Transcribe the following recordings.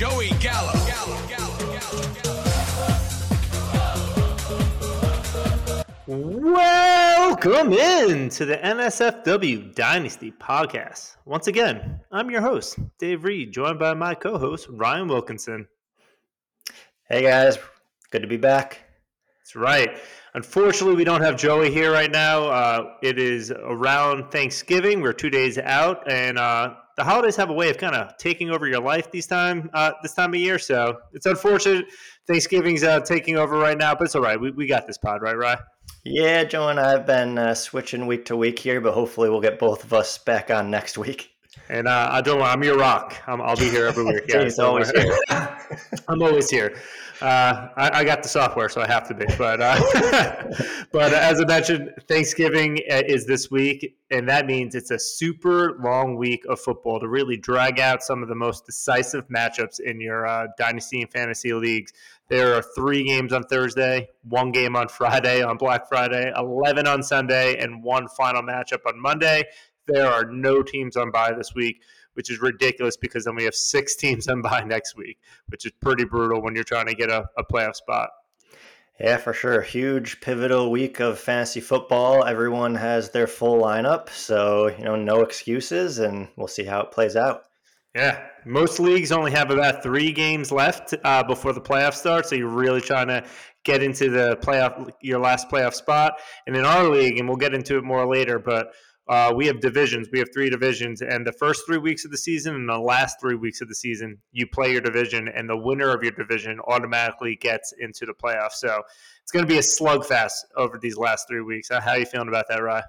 Joey Gallo. Welcome in to the NSFW Dynasty podcast. Once again, I'm your host, Dave Reed, joined by my co host, Ryan Wilkinson. Hey guys, good to be back. That's right. Unfortunately, we don't have Joey here right now. Uh, it is around Thanksgiving. We're two days out, and uh, the holidays have a way of kind of taking over your life these time uh, this time of year. So it's unfortunate Thanksgiving's uh, taking over right now, but it's all right. We, we got this pod, right, Ryan? Yeah, Joe and I have been uh, switching week to week here, but hopefully we'll get both of us back on next week. And uh, I don't. Know, I'm your rock. i will be here every week. Yeah, He's always here. I'm always here. Uh, I, I, got the software, so I have to be. But uh, but as I mentioned, Thanksgiving uh, is this week, and that means it's a super long week of football to really drag out some of the most decisive matchups in your uh, dynasty and fantasy leagues. There are three games on Thursday, one game on Friday on Black Friday, eleven on Sunday, and one final matchup on Monday. There are no teams on bye this week which is ridiculous because then we have six teams on bye next week, which is pretty brutal when you're trying to get a, a playoff spot. Yeah, for sure. Huge pivotal week of fantasy football. Everyone has their full lineup, so you know, no excuses, and we'll see how it plays out. Yeah, most leagues only have about three games left uh, before the playoffs start, so you're really trying to get into the playoff, your last playoff spot. And in our league, and we'll get into it more later, but uh, we have divisions. We have three divisions, and the first three weeks of the season and the last three weeks of the season, you play your division, and the winner of your division automatically gets into the playoffs. So it's going to be a slugfest over these last three weeks. How are you feeling about that, Rye?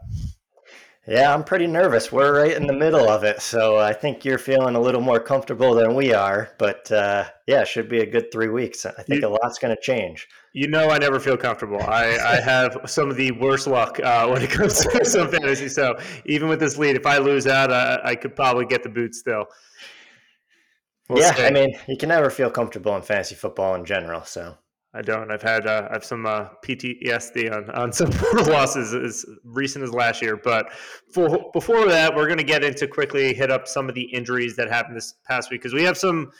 Yeah, I'm pretty nervous. We're right in the middle of it, so I think you're feeling a little more comfortable than we are. But uh, yeah, it should be a good three weeks. I think you, a lot's going to change. You know, I never feel comfortable. I, I have some of the worst luck uh, when it comes to some fantasy. So even with this lead, if I lose out, uh, I could probably get the boot still. We'll yeah, I mean, you can never feel comfortable in fantasy football in general. So I don't. I've had uh, I have some uh, PTSD on, on some losses as recent as last year. But for, before that, we're going to get into quickly hit up some of the injuries that happened this past week because we have some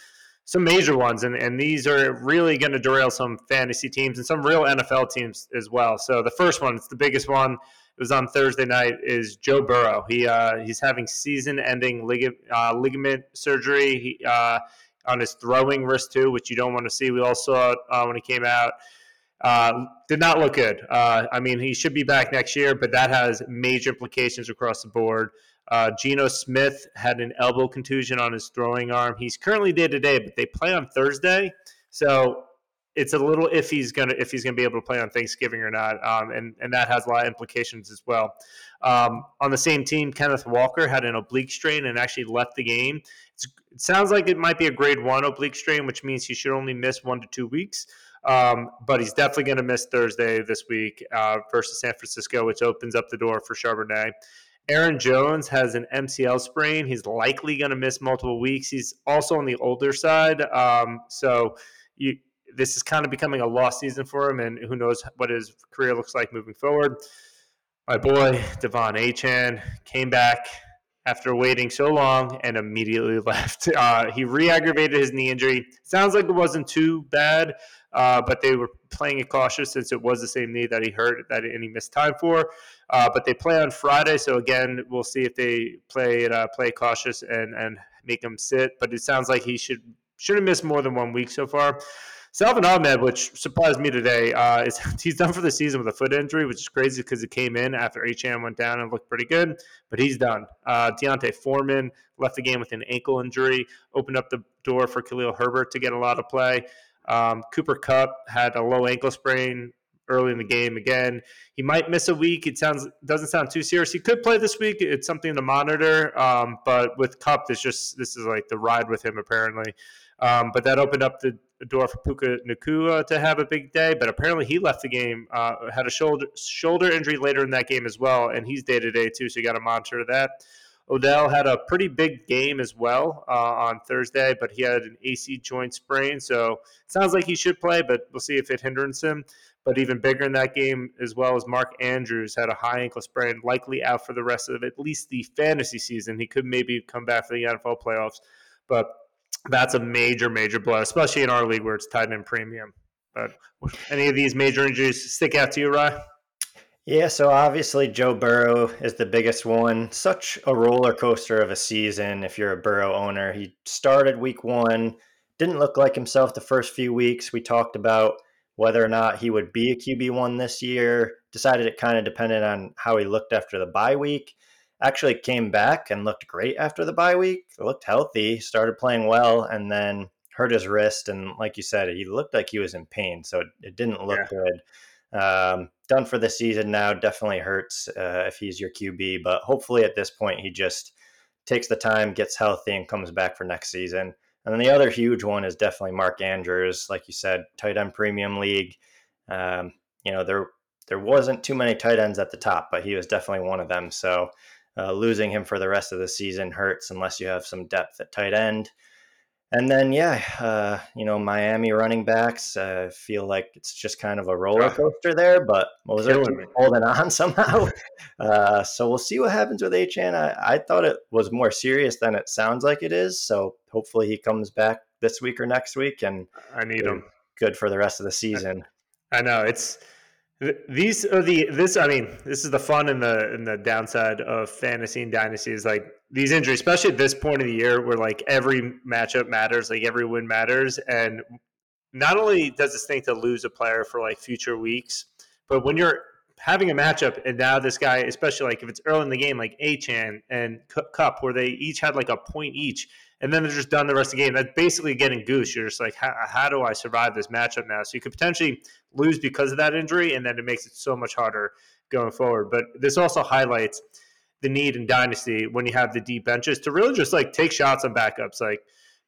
some major ones, and, and these are really going to derail some fantasy teams and some real NFL teams as well. So the first one, it's the biggest one. It was on Thursday night. Is Joe Burrow? He uh, he's having season-ending lig- uh, ligament surgery. He uh, on his throwing wrist too, which you don't want to see. We all saw it uh, when he came out. Uh, did not look good. Uh, I mean, he should be back next year, but that has major implications across the board. Uh, Geno Smith had an elbow contusion on his throwing arm. He's currently day to day, but they play on Thursday, so it's a little if he's gonna if he's gonna be able to play on Thanksgiving or not, um, and and that has a lot of implications as well. Um, on the same team, Kenneth Walker had an oblique strain and actually left the game. It's, it sounds like it might be a grade one oblique strain, which means he should only miss one to two weeks. Um, but he's definitely going to miss Thursday this week uh, versus San Francisco, which opens up the door for Charbonnet. Aaron Jones has an MCL sprain. He's likely going to miss multiple weeks. He's also on the older side. Um, so you, this is kind of becoming a lost season for him, and who knows what his career looks like moving forward. My boy, De'Von Achane, came back after waiting so long and immediately left. Uh, he re aggravated his knee injury. Sounds like it wasn't too bad, uh, but they were playing it cautious since it was the same knee that he hurt that and he missed time for. Uh, but they play on Friday, so again, we'll see if they play it uh, play cautious and and make him sit. But it sounds like he should should have missed more than one week so far. Salvon Ahmed, which surprised me today, uh, is he's done for the season with a foot injury, which is crazy because it came in after Achane went down and looked pretty good, but he's done. Uh, D'Onta Foreman left the game with an ankle injury, opened up the door for Khalil Herbert to get a lot of play. Um, Cooper Kupp had a low ankle sprain early in the game again. He might miss a week. It sounds doesn't sound too serious. He could play this week. It's something to monitor. Um, but with Cup, this just this is like the ride with him apparently. Um, but that opened up the door for Puka Nacua to have a big day. But apparently he left the game, uh, had a shoulder shoulder injury later in that game as well, and he's day to day too. So you got to monitor that. Odell had a pretty big game as well uh, on Thursday, but he had an AC joint sprain, so it sounds like he should play, but we'll see if it hinders him. But even bigger in that game, as well as Mark Andrews had a high ankle sprain, likely out for the rest of at least the fantasy season. He could maybe come back for the NFL playoffs, but that's a major, major blow, especially in our league where it's tight end premium. But any of these major injuries stick out to you, Rye? Yeah, so obviously Joe Burrow is the biggest one. Such a roller coaster of a season if you're a Burrow owner. He started week one, didn't look like himself the first few weeks. We talked about whether or not he would be a QB1 this year. Decided it kind of depended on how he looked after the bye week. Actually came back and looked great after the bye week. Looked healthy, started playing well, and then hurt his wrist. And like you said, he looked like he was in pain. So it, it didn't look yeah. good. Um, done for the season now. Definitely hurts uh, if he's your QB, but hopefully at this point he just takes the time, gets healthy, and comes back for next season. And then the other huge one is definitely Mark Andrews, like you said, tight end premium league. Um, you know there there wasn't too many tight ends at the top, but he was definitely one of them. So uh, losing him for the rest of the season hurts unless you have some depth at tight end. And then, yeah, uh, you know, Miami running backs uh, feel like it's just kind of a roller coaster there, but Mostert holding on somehow. Uh, so we'll see what happens with Achane. I, I thought it was more serious than it sounds like it is. So hopefully he comes back this week or next week, and I need him good for the rest of the season. I know it's these are the this. I mean, this is the fun and the and the downside of fantasy and dynasty is like these injuries, especially at this point of the year, where like every matchup matters, like every win matters, and not only does it stink to lose a player for like future weeks, but when you're having a matchup and now this guy, especially like if it's early in the game, like Achane and Kupp where they each had like a point each, and then they're just done the rest of the game. That's basically getting goose. You're just like, how, how do I survive this matchup now? So you could potentially lose because of that injury, and then it makes it so much harder going forward. But this also highlights the need in dynasty when you have the deep benches to really just like take shots on backups, like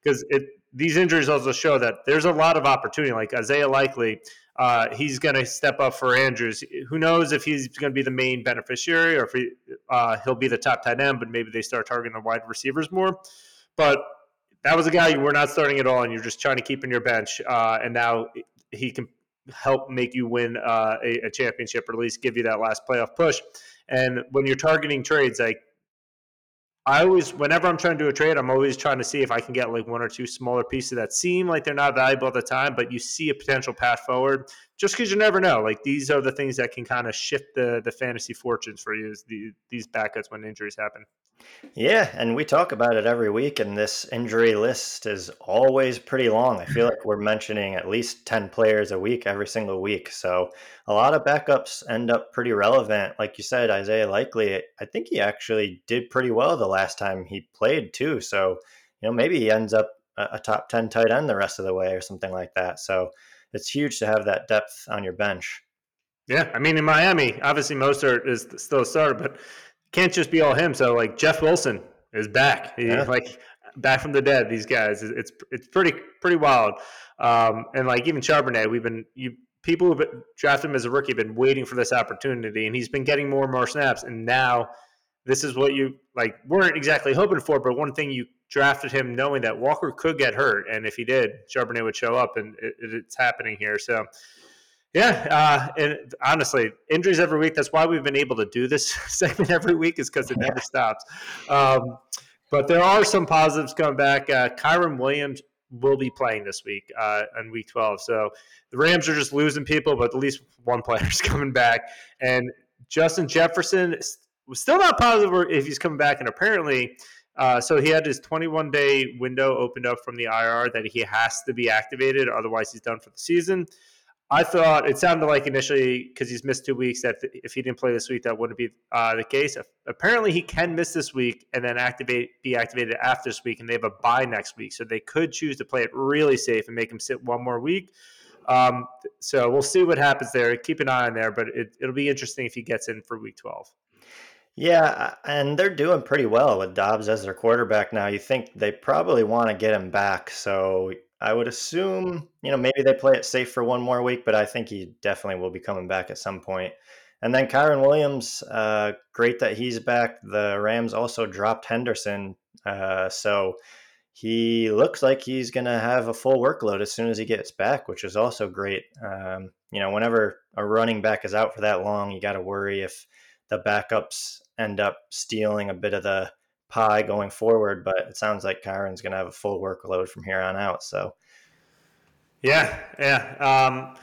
because it these injuries also show that there's a lot of opportunity. Like Isaiah Likely, uh, he's going to step up for Andrews. Who knows if he's going to be the main beneficiary or if he, uh, he'll be the top tight end, but maybe they start targeting the wide receivers more. But that was a guy you were not starting at all, and you're just trying to keep in your bench. Uh, and now he can help make you win uh, a, a, championship, or at least give you that last playoff push. And when you're targeting trades, like I always, whenever I'm trying to do a trade, I'm always trying to see if I can get like one or two smaller pieces that seem like they're not valuable at the time, but you see a potential path forward. Just because you never know, like these are the things that can kind of shift the the fantasy fortunes for you. Is the, these backups when injuries happen. Yeah, and we talk about it every week, and this injury list is always pretty long. I feel like we're mentioning at least 10 players a week every single week. So a lot of backups end up pretty relevant. Like you said, Isaiah Likely, I think he actually did pretty well the last time he played, too. So, you know, maybe he ends up a top 10 tight end the rest of the way or something like that. So it's huge to have that depth on your bench. Yeah, I mean, in Miami, obviously Mostert is still a starter, but can't just be all him. So like Jeff Wilson is back, he, yeah. like back from the dead. These guys, it's it's pretty pretty wild. Um, and like even Charbonnet, we've been you people who drafted him as a rookie have been waiting for this opportunity, and he's been getting more and more snaps. And now this is what you like weren't exactly hoping for, but one thing you drafted him knowing that Walker could get hurt, and if he did, Charbonnet would show up, and it, it's happening here. So yeah, uh, and honestly, injuries every week. That's why we've been able to do this segment every week, is because it never stops. Um, but there are some positives coming back. Uh, Kyren Williams will be playing this week uh, in week 12. So the Rams are just losing people, but at least one player is coming back. And Justin Jefferson was still not positive if he's coming back. And apparently, uh, so he had his 21 day window opened up from the IR that he has to be activated, otherwise he's done for the season. I thought it sounded like initially because he's missed two weeks that if he didn't play this week, that wouldn't be uh, the case. Apparently, he can miss this week and then activate be activated after this week, and they have a bye next week, so they could choose to play it really safe and make him sit one more week. Um, so we'll see what happens there. Keep an eye on there, but it, it'll be interesting if he gets in for week twelve. Yeah, and they're doing pretty well with Dobbs as their quarterback now. You think they probably want to get him back, so I would assume, you know, maybe they play it safe for one more week, but I think he definitely will be coming back at some point. And then Kyren Williams, uh, great that he's back. The Rams also dropped Henderson, uh, so he looks like he's going to have a full workload as soon as he gets back, which is also great. Um, you know, whenever a running back is out for that long, you got to worry if the backups end up stealing a bit of the pie going forward. But it sounds like Kyren's going to have a full workload from here on out. So, yeah, yeah, um,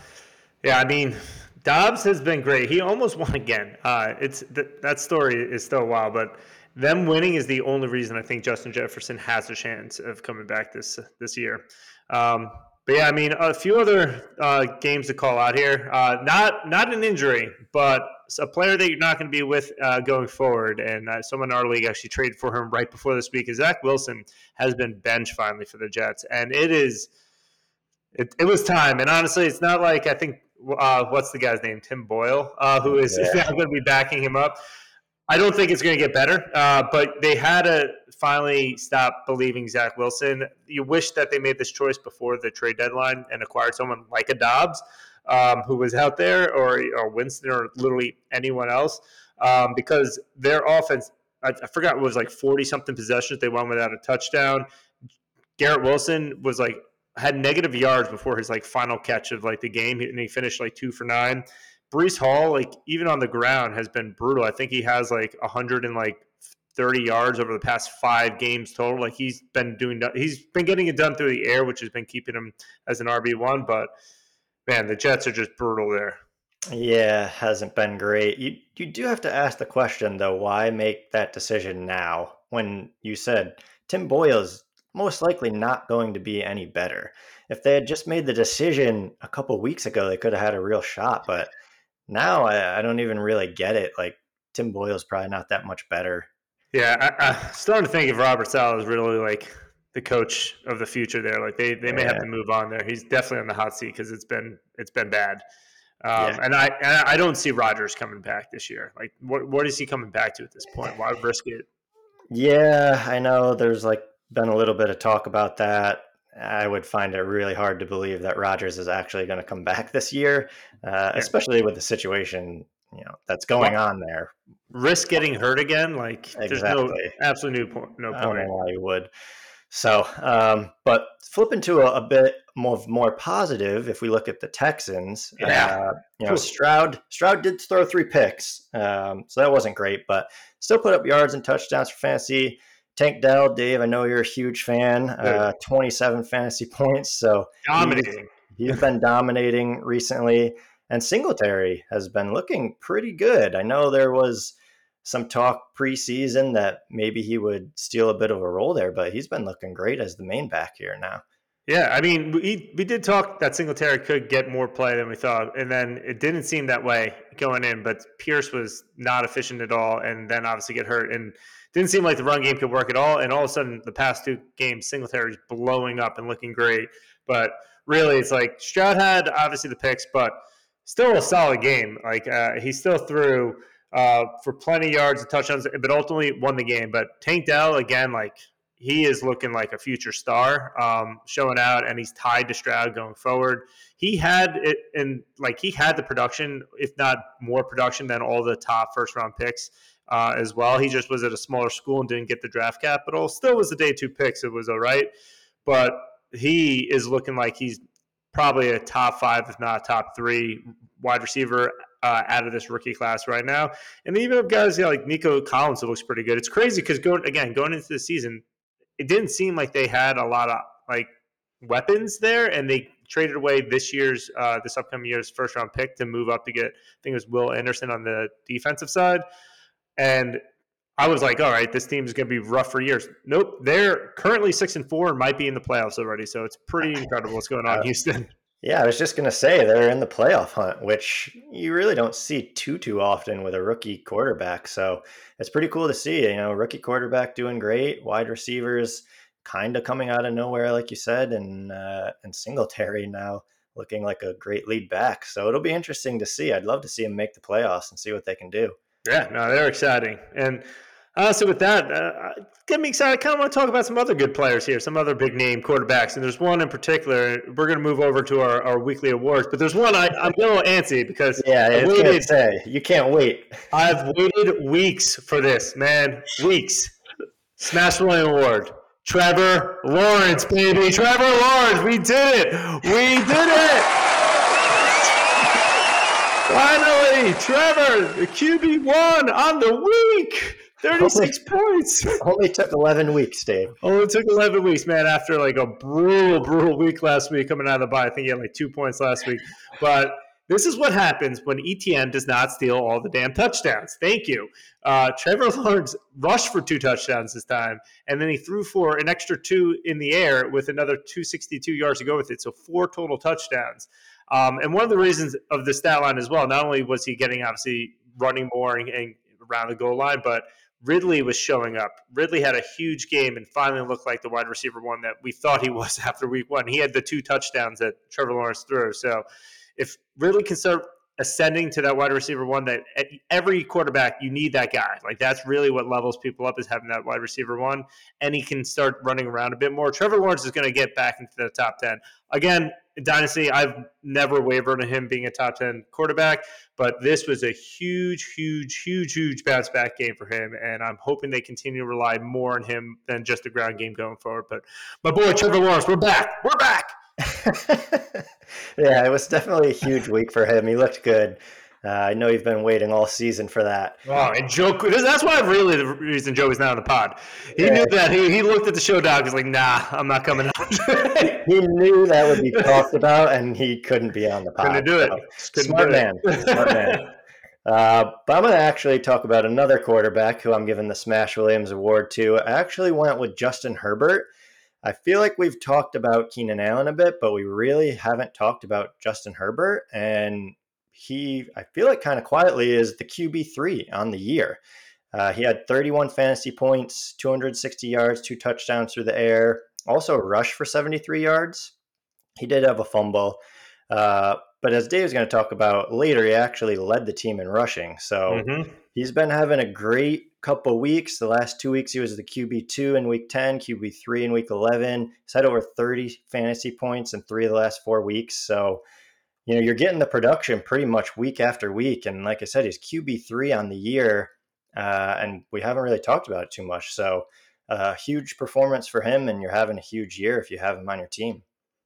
yeah. I mean, Dobbs has been great. He almost won again. Uh, it's th- that story is still wild, but them winning is the only reason I think Justin Jefferson has a chance of coming back this this year. Um, but yeah, I mean, a few other uh, games to call out here. Uh, not not an injury, but a player that you're not going to be with uh, going forward. And uh, someone in our league actually traded for him right before this week. Is Zach Wilson has been benched finally for the Jets, and it is it, it was time. And honestly, it's not like I think uh, what's the guy's name, Tim Boyle, uh, who is yeah. now going to be backing him up. I don't think it's going to get better, uh, but they had to finally stop believing Zach Wilson. You wish that they made this choice before the trade deadline and acquired someone like a Dobbs, um, who was out there, or, or Winston, or literally anyone else, um, because their offense, I, I forgot, it was like 40 something possessions. They won without a touchdown. Garrett Wilson was like had negative yards before his like final catch of like the game, and he finished like two for nine. Breece Hall, like even on the ground, has been brutal. I think he has like a hundred and like thirty yards over the past five games total. Like he's been doing, he's been getting it done through the air, which has been keeping him as an RB one. But man, the Jets are just brutal there. Yeah, hasn't been great. You you do have to ask the question though, why make that decision now when you said Tim Boyle's most likely not going to be any better. If they had just made the decision a couple weeks ago, they could have had a real shot. But now I, I don't even really get it. Like Tim Boyle's probably not that much better. Yeah, I, am starting to think if Robert Saleh is really like the coach of the future there. Like they, they may yeah. have to move on there. He's definitely on the hot seat because it's been it's been bad. Um, yeah. And I and I don't see Rodgers coming back this year. Like what what is he coming back to at this point? Why risk it? Yeah, I know. There's like been a little bit of talk about that. I would find it really hard to believe that Rodgers is actually going to come back this year, uh, especially with the situation you know that's going well, on there. Risk getting hurt again, like exactly. there's no absolutely no point. No point. I don't know why you would. So, um, but flipping to a, a, bit more more positive, if we look at the Texans, yeah. Uh, you know, Stroud Stroud did throw three picks, um, so that wasn't great, but still put up yards and touchdowns for fantasy. Tank Dell, Dave, I know you're a huge fan. Uh, 27 fantasy points. So dominating. He's, he's been dominating recently. And Singletary has been looking pretty good. I know there was some talk preseason that maybe he would steal a bit of a role there, but he's been looking great as the main back here now. Yeah, I mean, we we did talk that Singletary could get more play than we thought, and then it didn't seem that way going in. But Pierce was not efficient at all, and then obviously get hurt, and didn't seem like the run game could work at all. And all of a sudden, the past two games, Singletary's blowing up and looking great. But really, it's like Stroud had obviously the picks, but still a solid game. Like uh, he still threw uh, for plenty of yards and touchdowns, but ultimately won the game. But Tank Dell again, like he is looking like a future star, um, showing out, and he's tied to Stroud going forward. He had it, and like he had the production, if not more production than all the top first round picks uh, as well. He just was at a smaller school and didn't get the draft capital. Still was the day two picks. It was all right, but he is looking like he's probably a top five, if not top three wide receiver uh, out of this rookie class right now. And even if guys yeah, like Nico Collins, it looks pretty good. It's crazy because going again going into the season, it didn't seem like they had a lot of like weapons there, and they traded away this year's uh, this upcoming year's first round pick to move up to get I think it was Will Anderson on the defensive side. And I was like, all right, this team is going to be rough for years. Nope, they're currently six and four and might be in the playoffs already. So it's pretty incredible what's going on, Houston. Yeah, I was just going to say they're in the playoff hunt, which you really don't see too too often with a rookie quarterback. So it's pretty cool to see. You know, rookie quarterback doing great, wide receivers kind of coming out of nowhere, like you said, and uh, and Singletary now looking like a great lead back. So it'll be interesting to see. I'd love to see him make the playoffs and see what they can do. Yeah, no, they're exciting. And uh, so with that, uh, get me excited. I kind of want to talk about some other good players here, some other big name quarterbacks. And there's one in particular. We're going to move over to our, our weekly awards, but there's one I, I'm a little antsy because yeah, I waited, say you can't wait. I've waited weeks for this, man, weeks. Smash William Award. Trevor Lawrence, baby. Trevor Lawrence, we did it. We did it. Finally, Trevor, the QB one on the week. 36 points. Only took 11 weeks, Dave. Only took 11 weeks, man, after like a brutal, brutal week last week coming out of the bye. I think he had like two points last week. But this is what happens when ETN does not steal all the damn touchdowns. Thank you. Uh, Trevor Lawrence rushed for two touchdowns this time, and then he threw for an extra two in the air with another 262 yards to go with it. So four total touchdowns. Um, and one of the reasons of the stat line as well, not only was he getting obviously running more and, and around the goal line, but Ridley was showing up. Ridley had a huge game and finally looked like the wide receiver one that we thought he was after week one. He had the two touchdowns that Trevor Lawrence threw. So if Ridley can start ascending to that wide receiver one, that every quarterback you need that guy. Like that's really what levels people up is having that wide receiver one, and he can start running around a bit more. Trevor Lawrence is going to get back into the top ten again. Dynasty, I've never wavered on him being a top 10 quarterback, but this was a huge, huge, huge, huge bounce back game for him. And I'm hoping they continue to rely more on him than just the ground game going forward. But my boy, Trevor Lawrence, we're back. We're back. yeah, it was definitely a huge week for him. He looked good. Uh, I know you've been waiting all season for that. Oh, and Joe, that's why really the reason Joe is not on the pod. He yeah. knew that. He, he looked at the show dog. He's like, nah, I'm not coming out. he knew that would be talked about, and he couldn't be on the pod. Couldn't do it. So, smart do man. It. Smart man. Uh, but I'm going to actually talk about another quarterback who I'm giving the Smash Williams Award to. I actually went with Justin Herbert. I feel like we've talked about Keenan Allen a bit, but we really haven't talked about Justin Herbert. And he, I feel like kind of quietly, is the QB3 on the year. Uh, he had 31 fantasy points, 260 yards, two touchdowns through the air, also rushed for 73 yards. He did have a fumble. Uh, but as Dave's going to talk about later, he actually led the team in rushing. So mm-hmm. he's been having a great couple weeks. The last two weeks, he was the QB2 in week 10, QB3 in week 11. He's had over 30 fantasy points in three of the last four weeks. So, you know, you're getting the production pretty much week after week. And like I said, he's QB3 on the year. Uh, and we haven't really talked about it too much. So, a uh, huge performance for him. And you're having a huge year if you have him on your team.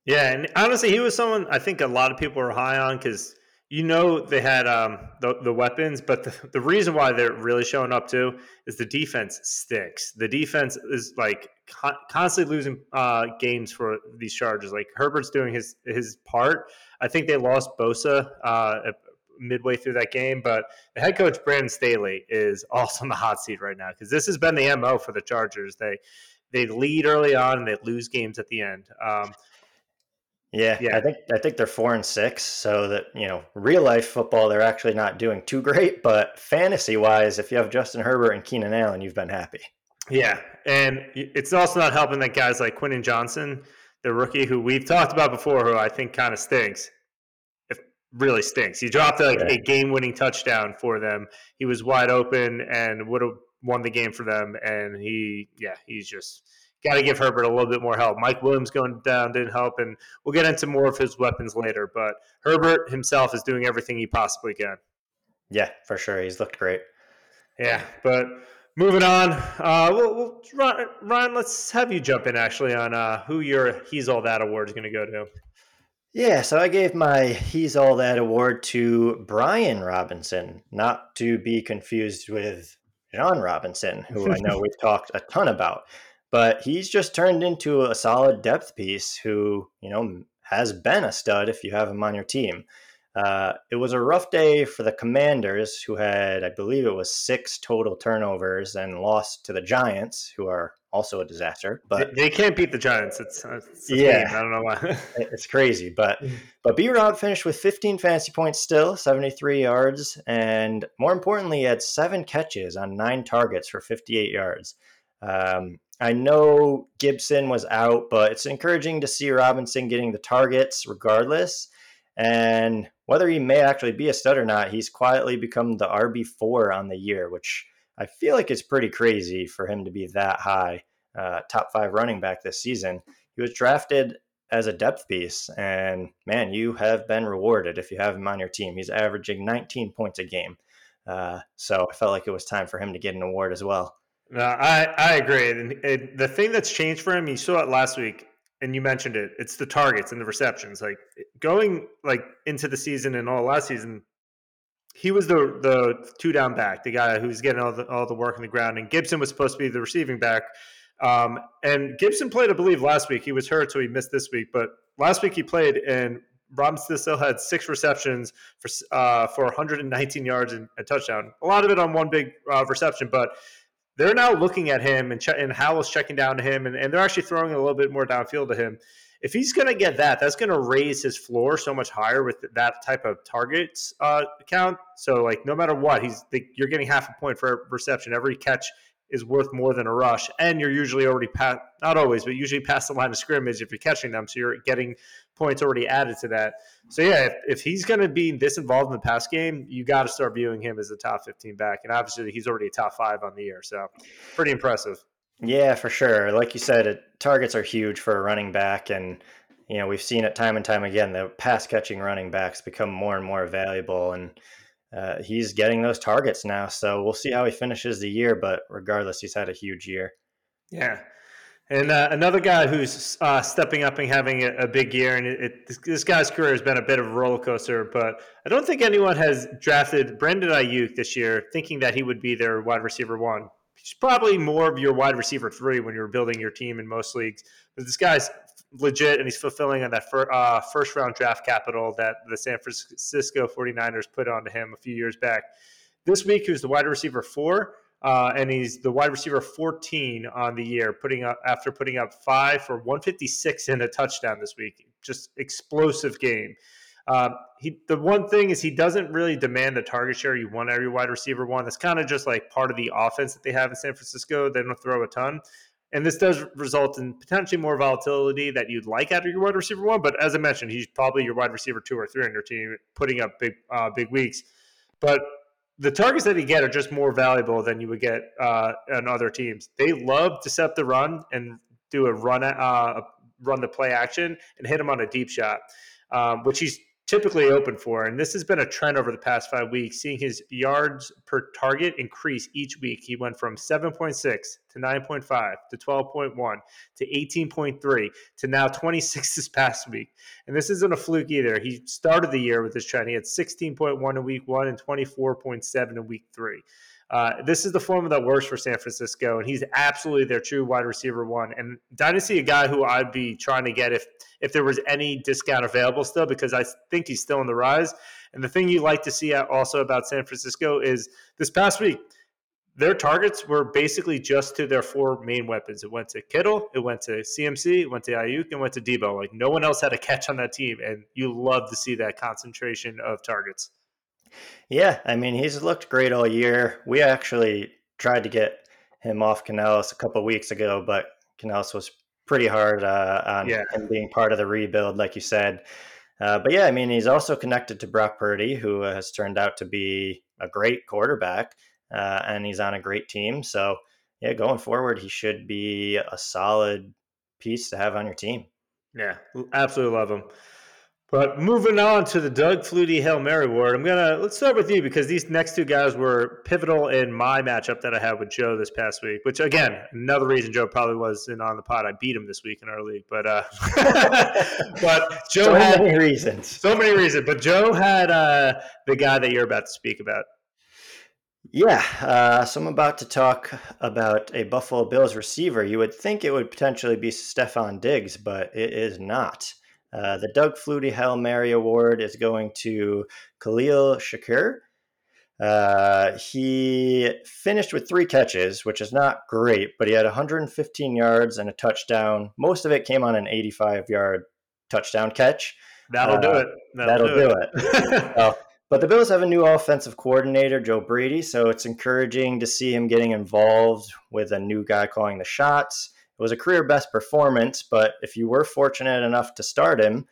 Yeah, and honestly, he was someone I think a lot of people were high on because you know they had um, the the weapons, but the, the reason why they're really showing up too is the defense stinks. The defense is like con- constantly losing uh, games for these Chargers. Like Herbert's doing his his part. I think they lost Bosa uh, midway through that game, but the head coach Brandon Staley is also in the hot seat right now because this has been the mo for the Chargers. They they lead early on and they lose games at the end. Um, yeah, yeah. I think I think they're four and six, so that you know, real life football they're actually not doing too great, but fantasy wise, if you have Justin Herbert and Keenan Allen, you've been happy. Yeah, and it's also not helping that guys like Quentin Johnston, the rookie who we've talked about before, who I think kind of stinks. If really stinks, he dropped like yeah. a game-winning touchdown for them. He was wide open and would have won the game for them, and he, yeah, he's just got to give Herbert a little bit more help. Mike Williams going down didn't help, and we'll get into more of his weapons later. But Herbert himself is doing everything he possibly can. Yeah, for sure. He's looked great. Yeah, but moving on, uh, we'll, we'll, Ryan, let's have you jump in actually on uh, who your He's All That award is going to go to. Yeah, so I gave my He's All That award to Brian Robinson, not to be confused with Bijan Robinson, who I know we've talked a ton about but he's just turned into a solid depth piece who, you know, has been a stud if you have him on your team. Uh, it was a rough day for the Commanders, who had, I believe, it was six total turnovers and lost to the Giants, who are also a disaster. But they, they can't beat the Giants. It's, it's yeah, I don't know why. it's crazy, but mm. but B Rod finished with 15 fantasy points, still 73 yards, and more importantly, he had seven catches on nine targets for 58 yards. Um, I know Gibson was out, but it's encouraging to see Robinson getting the targets regardless. And whether he may actually be a stud or not, he's quietly become the RB4 on the year, which I feel like is pretty crazy for him to be that high, uh, top five running back this season. He was drafted as a depth piece, and man, you have been rewarded if you have him on your team. He's averaging 19 points a game. Uh, so I felt like it was time for him to get an award as well. No, I, I agree. And it, the thing that's changed for him, you saw it last week, and you mentioned it. It's the targets and the receptions. Like going like into the season and all last season, he was the the two down back, the guy who's getting all the all the work on the ground, and Gibson was supposed to be the receiving back. Um, and Gibson played, I believe, last week. He was hurt, so he missed this week. But last week he played, and Robinson still had six receptions for uh, for 119 yards and a touchdown. A lot of it on one big uh, reception, but they're now looking at him and, che- and Howell's checking down to him, and, and they're actually throwing a little bit more downfield to him. If he's going to get that, that's going to raise his floor so much higher with that type of targets uh, count. So, like, no matter what, he's the, you're getting half a point for reception. Every catch is worth more than a rush, and you're usually already past, not always, but usually past the line of scrimmage if you're catching them. So you're getting points already added to that. So yeah, if, if he's going to be this involved in the pass game, you got to start viewing him as a top 15 back, and obviously he's already a top five on the year. So pretty impressive. Yeah, for sure. Like you said, it, targets are huge for a running back, and you know we've seen it time and time again. The pass catching running backs become more and more valuable, and uh, he's getting those targets now. So we'll see how he finishes the year. But regardless, he's had a huge year. Yeah. And uh, another guy who's uh, stepping up and having a, a big year, and it, it, this, this, guy's career has been a bit of a roller coaster. But I don't think anyone has drafted Brandon Aiyuk this year thinking that he would be their wide receiver one. He's probably more of your wide receiver three when you're building your team in most leagues. But this guy's legit and he's fulfilling on that fir- uh, first round draft capital that the San Francisco 49ers put onto him a few years back. This week, he was the wide receiver four, uh, and he's the wide receiver 14 on the year, putting up after putting up five for 156 and a touchdown this week. Just explosive game. Um, he the one thing is he doesn't really demand the target share you want every wide receiver one. That's kind of just like part of the offense that they have in San Francisco. They don't throw a ton, and this does result in potentially more volatility that you'd like out of your wide receiver one. But as I mentioned, he's probably your wide receiver two or three on your team, putting up big uh, big weeks. But the targets that he get are just more valuable than you would get uh, on other teams. They love to set the run and do a run uh, run the play action and hit him on a deep shot, um, which he's typically open for. And this has been a trend over the past five weeks, seeing his yards per target increase each week. He went from 7.6 to 9.5 to 12.1 to 18.3 to now 26 this past week. And this isn't a fluke either. He started the year with this trend. He had 16.1 in week one and 24.7 in week three. Uh, this is the formula that works for San Francisco, and he's absolutely their true wide receiver one. And Dynasty, a guy who I'd be trying to get if if there was any discount available still, because I think he's still on the rise. And the thing you like to see also about San Francisco is this past week, their targets were basically just to their four main weapons. It went to Kittle, it went to CMC, it went to Aiyuk, and went to Deebo. Like no one else had a catch on that team, and you love to see that concentration of targets. Yeah, I mean, he's looked great all year. We actually tried to get him off Canales a couple weeks ago, but Canales was pretty hard uh, on yeah. him being part of the rebuild, like you said. Uh, but yeah, I mean, he's also connected to Brock Purdy, who has turned out to be a great quarterback, uh, and he's on a great team. So yeah, going forward, he should be a solid piece to have on your team. Yeah, absolutely love him. But moving on to the Doug Flutie Hail Mary award, I'm gonna let's start with you because these next two guys were pivotal in my matchup that I had with Joe this past week. Which again, another reason Joe probably wasn't on the pod. I beat him this week in our league, but uh, but Joe so had many reasons. So many reasons, but Joe had uh, the guy that you're about to speak about. Yeah, uh, so I'm about to talk about a Buffalo Bills receiver. You would think it would potentially be Stefon Diggs, but it is not. Uh, the Doug Flutie Hail Mary Award is going to Khalil Shakir. Uh, he finished with three catches, which is not great, but he had 115 yards and a touchdown. Most of it came on an 85 yard touchdown catch. That'll uh, do it. That'll, that'll do, do, it. well, but the Bills have a new offensive coordinator, Joe Brady, so it's encouraging to see him getting involved with a new guy calling the shots. It was a career best performance, but if you were fortunate enough to start him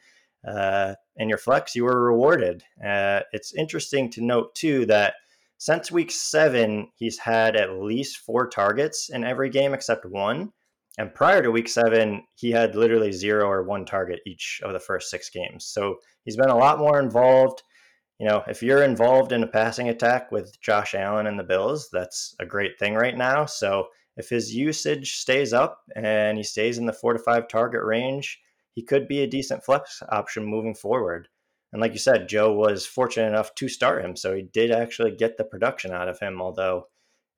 uh, in your flex, you were rewarded. Uh, it's interesting to note, too, that since week seven, he's had at least four targets in every game except one. And prior to week seven, he had literally zero or one target each of the first six games. So he's been a lot more involved. You know, if you're involved in a passing attack with Josh Allen and the Bills, that's a great thing right now. So if his usage stays up and he stays in the four to five target range, he could be a decent flex option moving forward. And like you said, Joe was fortunate enough to start him, so he did actually get the production out of him, although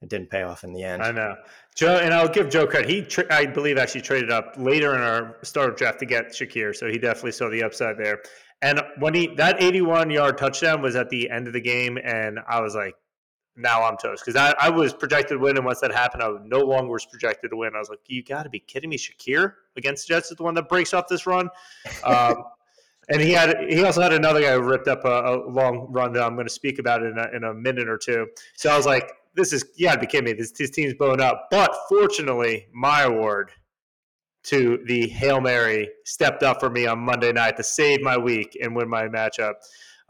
it didn't pay off in the end. I know. Joe, and I'll give Joe credit. He, tra- I believe, actually traded up later in our starter draft to get Shakir, so he definitely saw the upside there. And when he that 81 yard touchdown was at the end of the game, and I was like, now I'm toast because I, I was projected to win, and once that happened, I no longer was projected to win. I was like, you got to be kidding me! Shakir against the Jets is the one that breaks off this run. Um, and he had he also had another guy who ripped up a, a long run that I'm going to speak about in a, in a minute or two. So I was like, this is you got to be kidding me! This, this team's blown up. But fortunately, my award to the Hail Mary stepped up for me on Monday night to save my week and win my matchup,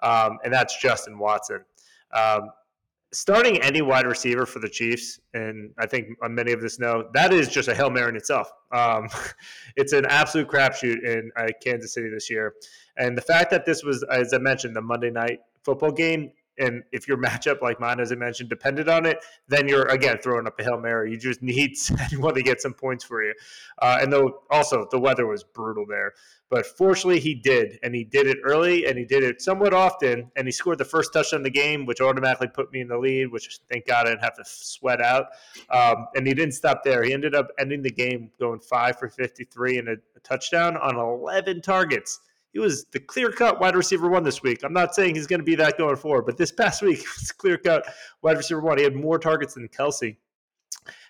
um, and that's Justin Watson. Um, starting any wide receiver for the Chiefs, and I think many of us know that is just a hail mary in itself. Um, it's an absolute crapshoot in uh, Kansas City this year, and the fact that this was, as I mentioned, the Monday night football game and if your matchup, like mine, as I mentioned, depended on it, then you're again throwing up a hail mary. You just need anyone to get some points for you. Uh, and though also the weather was brutal there, but fortunately he did, and he did it early, and he did it somewhat often, and he scored the first touchdown in the game, which automatically put me in the lead. Which thank God I didn't have to sweat out. Um, and he didn't stop there. He ended up ending the game going five for 53 and a, touchdown on 11 targets he was the clear cut wide receiver one this week. I'm not saying he's going to be that going forward, but this past week was clear cut wide receiver one. He had more targets than Kelce.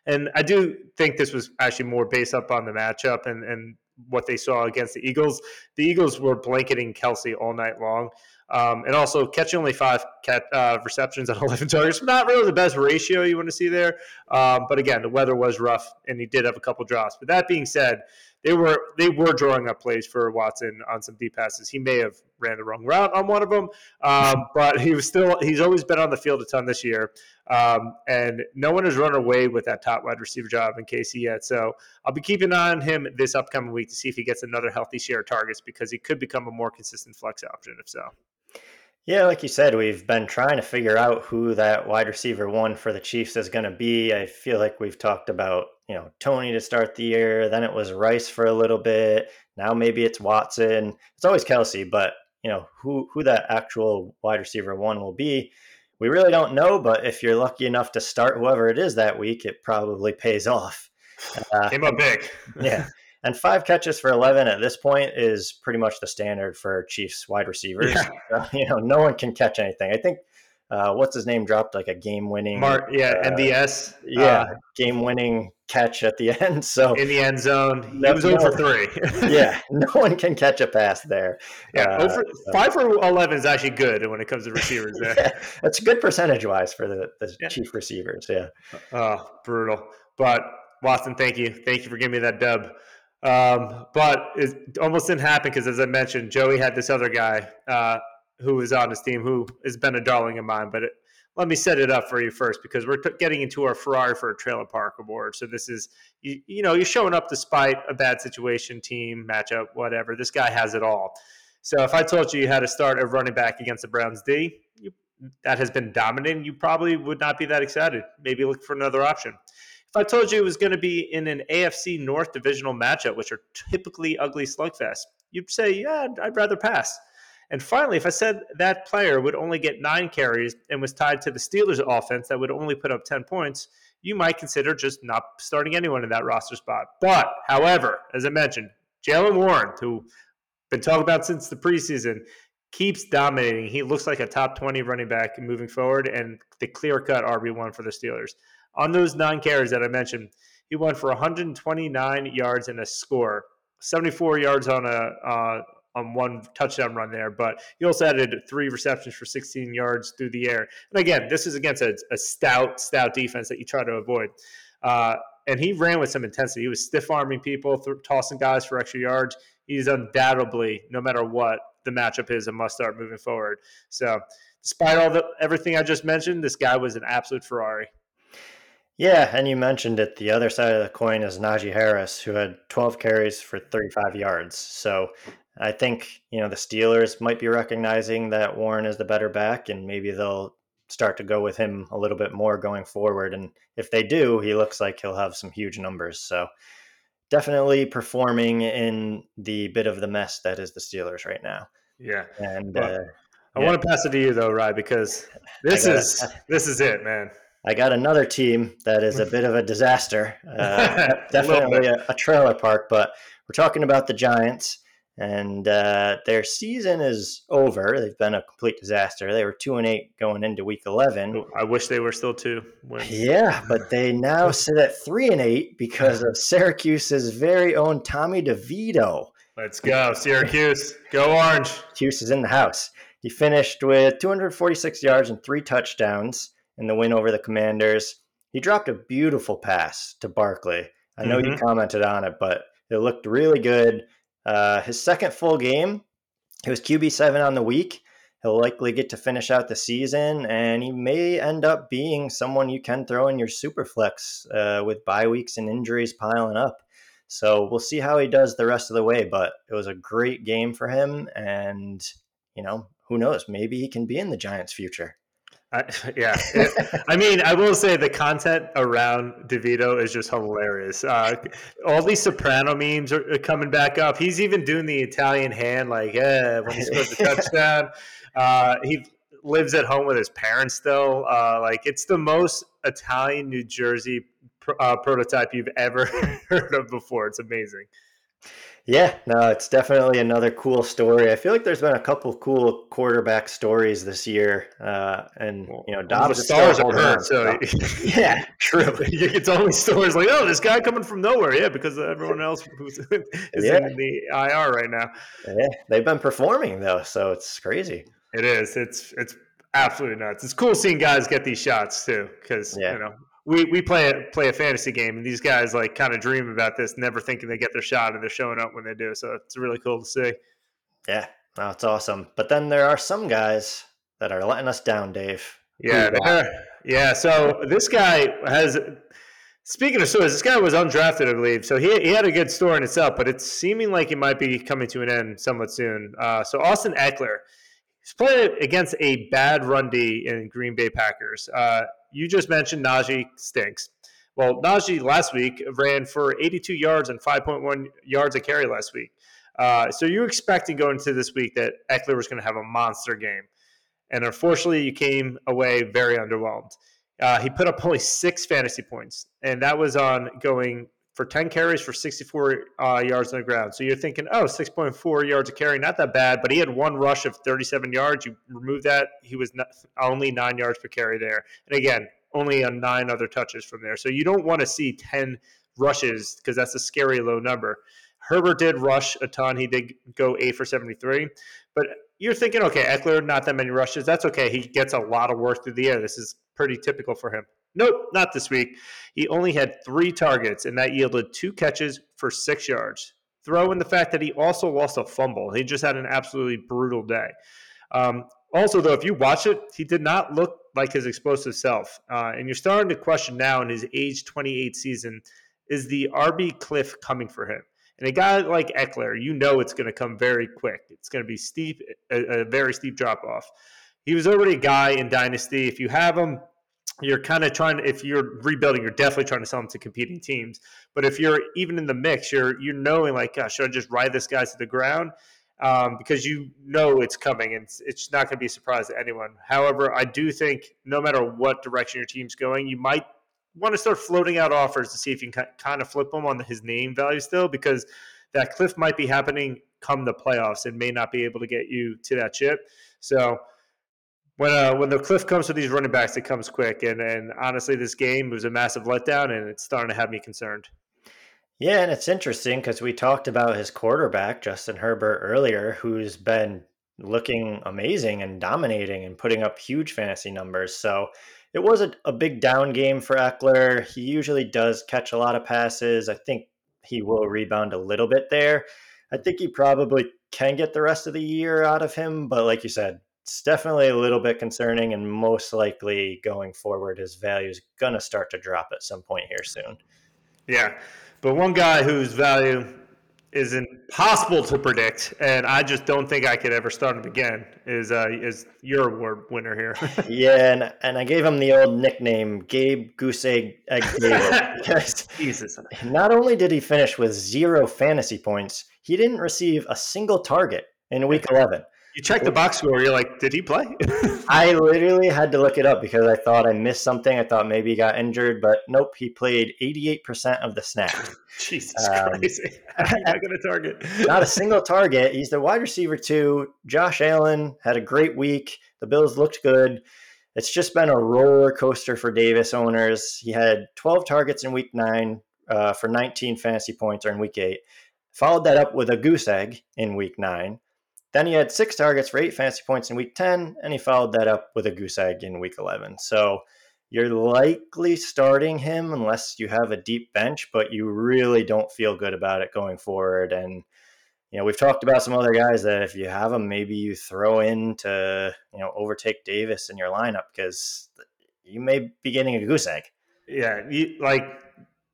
And I do think this was actually more based up on the matchup and, and what they saw against the Eagles. The Eagles were blanketing Kelce all night long. Um, and also catching only five cat, uh, receptions on 11 targets. Not really the best ratio you want to see there. Um, but again, the weather was rough and he did have a couple drops. But that being said, they were they were drawing up plays for Watson on some deep passes. He may have ran the wrong route on one of them, um, but he was still he's always been on the field a ton this year, um, and no one has run away with that top wide receiver job in KC yet. So I'll be keeping an eye on him this upcoming week to see if he gets another healthy share of targets because he could become a more consistent flex option if so. Yeah, like you said, we've been trying to figure out who that wide receiver one for the Chiefs is going to be. I feel like we've talked about, you know, Toney to start the year. Then it was Rice for a little bit. Now maybe it's Watson. It's always Kelce, but you know who who that actual wide receiver one will be. We really don't know, but if you're lucky enough to start whoever it is that week, it probably pays off. Uh, Came up big. yeah. And five catches for 11 at this point is pretty much the standard for Chiefs wide receivers. Yeah. So, you know, no one can catch anything. I think uh, what's his name dropped like a game winning. Mark, yeah, uh, MVS. Yeah, uh, game winning catch at the end. So in the end zone, he was over three. yeah, no one can catch a pass there. Yeah, uh, over, five for eleven is actually good when it comes to receivers. There, yeah, that's good percentage wise for the, the yeah. chief receivers. Yeah. Oh, brutal. But Watson, thank you, thank you for giving me that dub. Um, but it almost didn't happen because, as I mentioned, Joey had this other guy uh, who was on his team who has been a darling of mine. But it, let me set it up for you first because we're t- getting into our Ferrari for a trailer park award. So this is, you, you know, you're showing up despite a bad situation, team matchup, whatever. This guy has it all. So if I told you you had to start a running back against the Browns D, you, that has been dominating, you probably would not be that excited. Maybe look for another option. If I told you it was going to be in an AFC North divisional matchup, which are typically ugly slugfests, you'd say, yeah, I'd rather pass. And finally, if I said that player would only get nine carries and was tied to the Steelers offense that would only put up 10 points, you might consider just not starting anyone in that roster spot. But, however, as I mentioned, Jaylen Warren, who been talked about since the preseason, keeps dominating. He looks like a top 20 running back moving forward and the clear cut RB1 for the Steelers on those nine carries that I mentioned, he went for 129 yards and a score, 74 yards on a uh, on one touchdown run there, but he also added three receptions for 16 yards through the air. And again, this is against a, a stout, stout defense that you try to avoid. Uh, and he ran with some intensity. He was stiff arming people, th- tossing guys for extra yards. He's undoubtedly, no matter what the matchup is, a must start moving forward. So, despite all the everything I just mentioned, this guy was an absolute Ferrari. Yeah, and you mentioned it. The other side of the coin is Najee Harris, who had 12 carries for 35 yards. So I think, you know, the Steelers might be recognizing that Warren is the better back, and maybe they'll start to go with him a little bit more going forward. And if they do, he looks like he'll have some huge numbers. So definitely performing in the bit of the mess that is the Steelers right now. Yeah. And Well, uh, I Yeah. want to pass it to you though, Rye, because this is this is it, man. I got another team that is a bit of a disaster. Uh, definitely a, a trailer park, but we're talking about the Giants, and uh, their season is over. They've been a complete disaster. They were two and eight going into Week eleven. I wish they were still two wins. Yeah, but they now sit at three and eight because of Syracuse's very own Tommy DeVito. Let's go, Syracuse. Go Orange. Hughes is in the house. He finished with 246 yards and three touchdowns in the win over the Commanders. He dropped a beautiful pass to Barkley. I know you commented on it, but it looked really good. Uh, his second full game, he was QB seven on the week. He'll likely get to finish out the season, and he may end up being someone you can throw in your super flex uh, with bye weeks and injuries piling up. So we'll see how he does the rest of the way. But it was a great game for him, and you know who knows? Maybe he can be in the Giants' future. I, yeah, It- I mean, I will say the content around DeVito is just hilarious. Uh, all these Soprano memes are, are coming back up. He's even doing the Italian hand, like, yeah, when he scores a touchdown. Uh, he lives at home with his parents still. Uh, like, it's the most Italian New Jersey pr- uh, prototype you've ever heard of before. It's amazing. Yeah, no, it's definitely another cool story. I feel like there's been a couple cool quarterback stories this year, uh, and you know, Dobbs the stars are hurt, so yeah, true. it's only stories like, oh, this guy coming from nowhere, yeah, because everyone else who's is Yeah. in the IR right now. Yeah, they've been performing though, so it's crazy. It is. It's it's absolutely nuts. It's cool seeing guys get these shots too, because Yeah. you know we, we play a play a fantasy game, and these guys like kind of dream about this, never thinking they get their shot, and they're showing up when they do. So it's really cool to see. Yeah, no, it's awesome. But then there are some guys that are letting us down, Dave. Yeah, Who's that? they're- yeah. So this guy has. Speaking of stories, this guy was undrafted, I believe. So he, he had a good story in itself, but it's seeming like it might be coming to an end somewhat soon. Uh, so Austin Ekeler, he's playing against a bad run D in Green Bay Packers. Uh, you just mentioned Najee stinks. Well, Najee last week ran for 82 yards and 5.1 yards a carry last week. Uh, so you're expecting going into this week that Ekeler was going to have a monster game. And unfortunately, you came away very underwhelmed. Uh, he put up only six fantasy points, and that was on going for 10 carries for 64 uh, yards on the ground. So you're thinking, oh, 6.4 yards a carry, not that bad, but he had one rush of 37 yards. You remove that, he was not, only nine yards per carry there. And again, only on nine other touches from there. So you don't want to see 10 rushes because that's a scary low number. Herbert did rush a ton. He did go eight for 73. But you're thinking, okay, Ekeler, not that many rushes. That's okay. He gets a lot of work through the air. This is pretty typical for him. Nope, not this week. He only had three targets, and that yielded two catches for six yards. Throw in the fact that he also lost a fumble. He just had an absolutely brutal day. Um, also, though, if you watch it, he did not look like his explosive self. Uh, and you're starting to question now in his age 28 season is the RB cliff coming for him? And a guy like Ekeler, you know it's going to come very quick. It's going to be steep, a, a very steep drop off. He was already a guy in Dynasty. If you have him, you're kind of trying if you're rebuilding, you're definitely trying to sell them to competing teams. But if you're even in the mix, you're you're knowing like, gosh, should I just ride this guy to the ground? Um, because you know it's coming and it's, it's not going to be a surprise to anyone. However, I do think no matter what direction your team's going, you might want to start floating out offers to see if you can kind of flip him on his name value still, because that cliff might be happening come the playoffs and may not be able to get you to that chip. So when uh, when the cliff comes for these running backs, it comes quick. And and honestly, this game was a massive letdown, and it's starting to have me concerned. Yeah, and it's interesting because we talked about his quarterback, Justin Herbert, earlier, who's been looking amazing and dominating and putting up huge fantasy numbers. So it was a, a big down game for Ekeler. He usually does catch a lot of passes. I think he will rebound a little bit there. I think he probably can get the rest of the year out of him, but like you said, it's definitely a little bit concerning, and most likely going forward, his value is going to start to drop at some point here soon. Yeah, but one guy whose value is impossible to predict, and I just don't think I could ever start him again. Is uh, is your award winner here? Yeah, and, and I gave him the old nickname Gabe Goose Egg, Egg because Jesus, not only did he finish with zero fantasy points, he didn't receive a single target in week 11. You check the box score. You're like, did he play? I literally had to look it up because I thought I missed something. I thought maybe he got injured, but nope, he played 88% of the snaps. Jesus um, Christ. not going to target. not a single target. He's the wide receiver, too. Josh Allen had a great week. The Bills looked good. It's just been a roller coaster for Davis owners. He had 12 targets in week nine uh, for 19 fantasy points or in week eight. Followed that up with a goose egg in week nine. Then he had six targets for eight fantasy points in week 10, and he followed that up with a goose egg in week 11. So you're likely starting him unless you have a deep bench, but you really don't feel good about it going forward. And, you know, we've talked about some other guys that if you have them, maybe you throw in to, you know, overtake Davis in your lineup because you may be getting a goose egg. Yeah. You, like,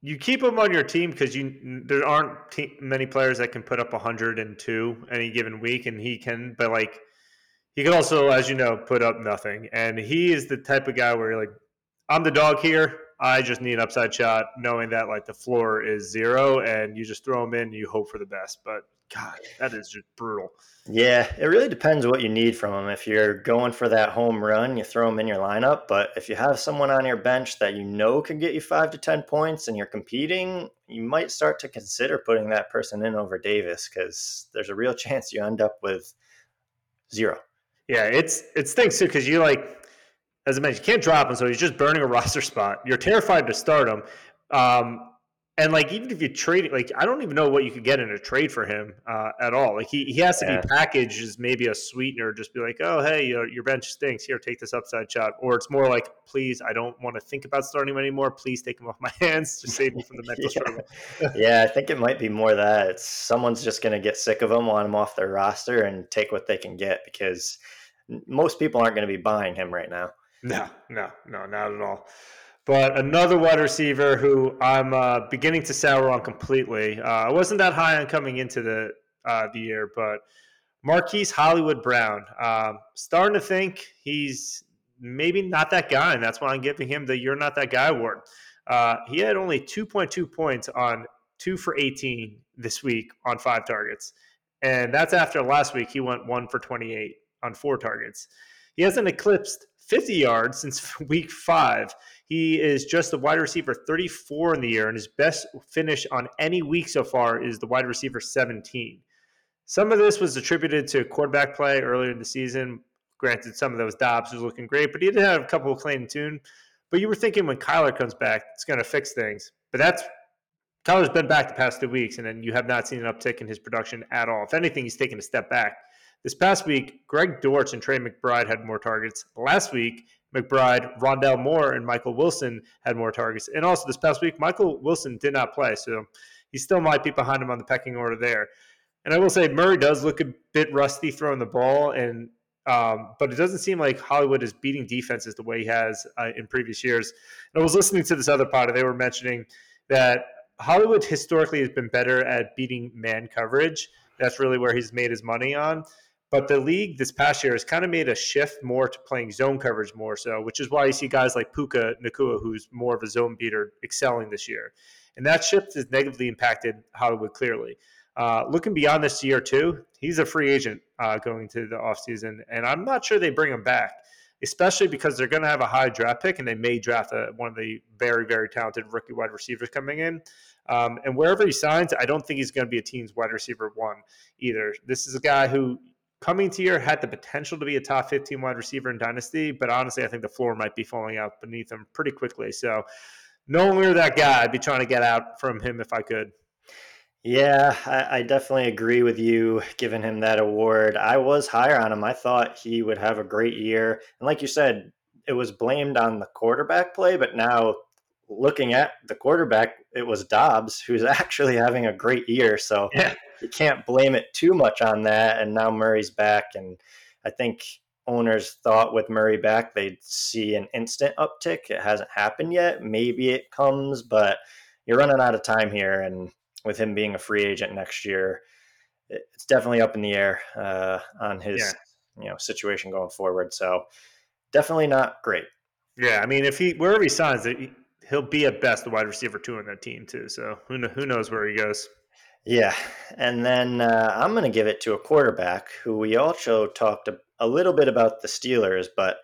you keep him on your team because you there aren't te- many players that can put up 102 any given week, and he can. But like, he can also, as you know, put up nothing. And he is the type of guy where you're like, I'm the dog here. I just need an upside shot, knowing that like the floor is zero, and you just throw him in, and you hope for the best. But God, that is just brutal. Yeah, it really depends what you need from him. If you're going for that home run, you throw him in your lineup. But if you have someone on your bench that you know can get you five to 10 points and you're competing, you might start to consider putting that person in over Davis because there's a real chance you end up with zero. Yeah, it's it stinks too because you like, as I mentioned, you can't drop him, so he's just burning a roster spot. You're terrified to start him. Um, and like even if you trade like I don't even know what you could get in a trade for him uh, at all. Like he, he has to yeah. be packaged as maybe a sweetener, just be like, oh hey, your, your bench stinks. Here, take this upside shot. Or it's more like, please, I don't want to think about starting him anymore. Please take him off my hands. to save me from the mental yeah. struggle. yeah, I think it might be more that it's someone's just going to get sick of him, want him off their roster, and take what they can get because most people aren't going to be buying him right now. No, no, no, not at all. But another wide receiver who I'm uh, beginning to sour on completely. Uh, I wasn't that high on coming into the uh, the year, but Marquise Hollywood Brown. Um, starting to think he's maybe not that guy, and that's why I'm giving him the "You're Not That Guy" award. Uh, he had only 2.2 points on two for 18 this week on five targets, and that's after last week he went one for 28 on four targets. He hasn't eclipsed 50 yards since week five. He is just the wide receiver 34 in the year, and his best finish on any week so far is the wide receiver 17. Some of this was attributed to quarterback play earlier in the season. Granted, some of those Dobbs was looking great, but he did have a couple of Clayton Tune. But you were thinking when Kyler comes back, it's going to fix things. But that's Kyler's been back the past two weeks, and then you have not seen an uptick in his production at all. If anything, he's taken a step back. This past week, Greg Dortch and Trey McBride had more targets. Last week, McBride, Rondale Moore, and Michael Wilson had more targets. And also this past week, Michael Wilson did not play, so he still might be behind him on the pecking order there. And I will say Murray does look a bit rusty throwing the ball, and um, but it doesn't seem like Hollywood is beating defenses the way he has uh, in previous years. And I was listening to this other pod, and they were mentioning that Hollywood historically has been better at beating man coverage. That's really where he's made his money on. But the league this past year has kind of made a shift more to playing zone coverage more so, which is why you see guys like Puka Nacua, who's more of a zone beater, excelling this year. And that shift has negatively impacted Hollywood clearly. Uh, looking beyond this year, too, he's a free agent uh, going to the offseason, and I'm not sure they bring him back, especially because they're going to have a high draft pick and they may draft a, one of the very, very talented rookie wide receivers coming in. Um, and wherever he signs, I don't think he's going to be a team's wide receiver one either. This is a guy who coming to year had the potential to be a top 15 wide receiver in Dynasty, but honestly, I think the floor might be falling out beneath him pretty quickly. So, no longer that guy, I'd be trying to get out from him if I could. Yeah, I, I, definitely agree with you giving him that award. I was higher on him. I thought he would have a great year. And like you said, it was blamed on the quarterback play, but now looking at the quarterback, it was Dobbs who's actually having a great year. So yeah you can't blame it too much on that. And now Murray's back, and I think owners thought with Murray back they'd see an instant uptick. It hasn't happened yet. Maybe it comes, but you're running out of time here. And with him being a free agent next year, it's definitely up in the air uh, on his yeah. you know situation going forward. So definitely not great. Yeah, I mean, if he wherever he signs, he'll be at best the wide receiver two on that team too. So who who knows where he goes. Yeah. And then uh, I'm going to give it to a quarterback who we also talked a, a little bit about the Steelers, but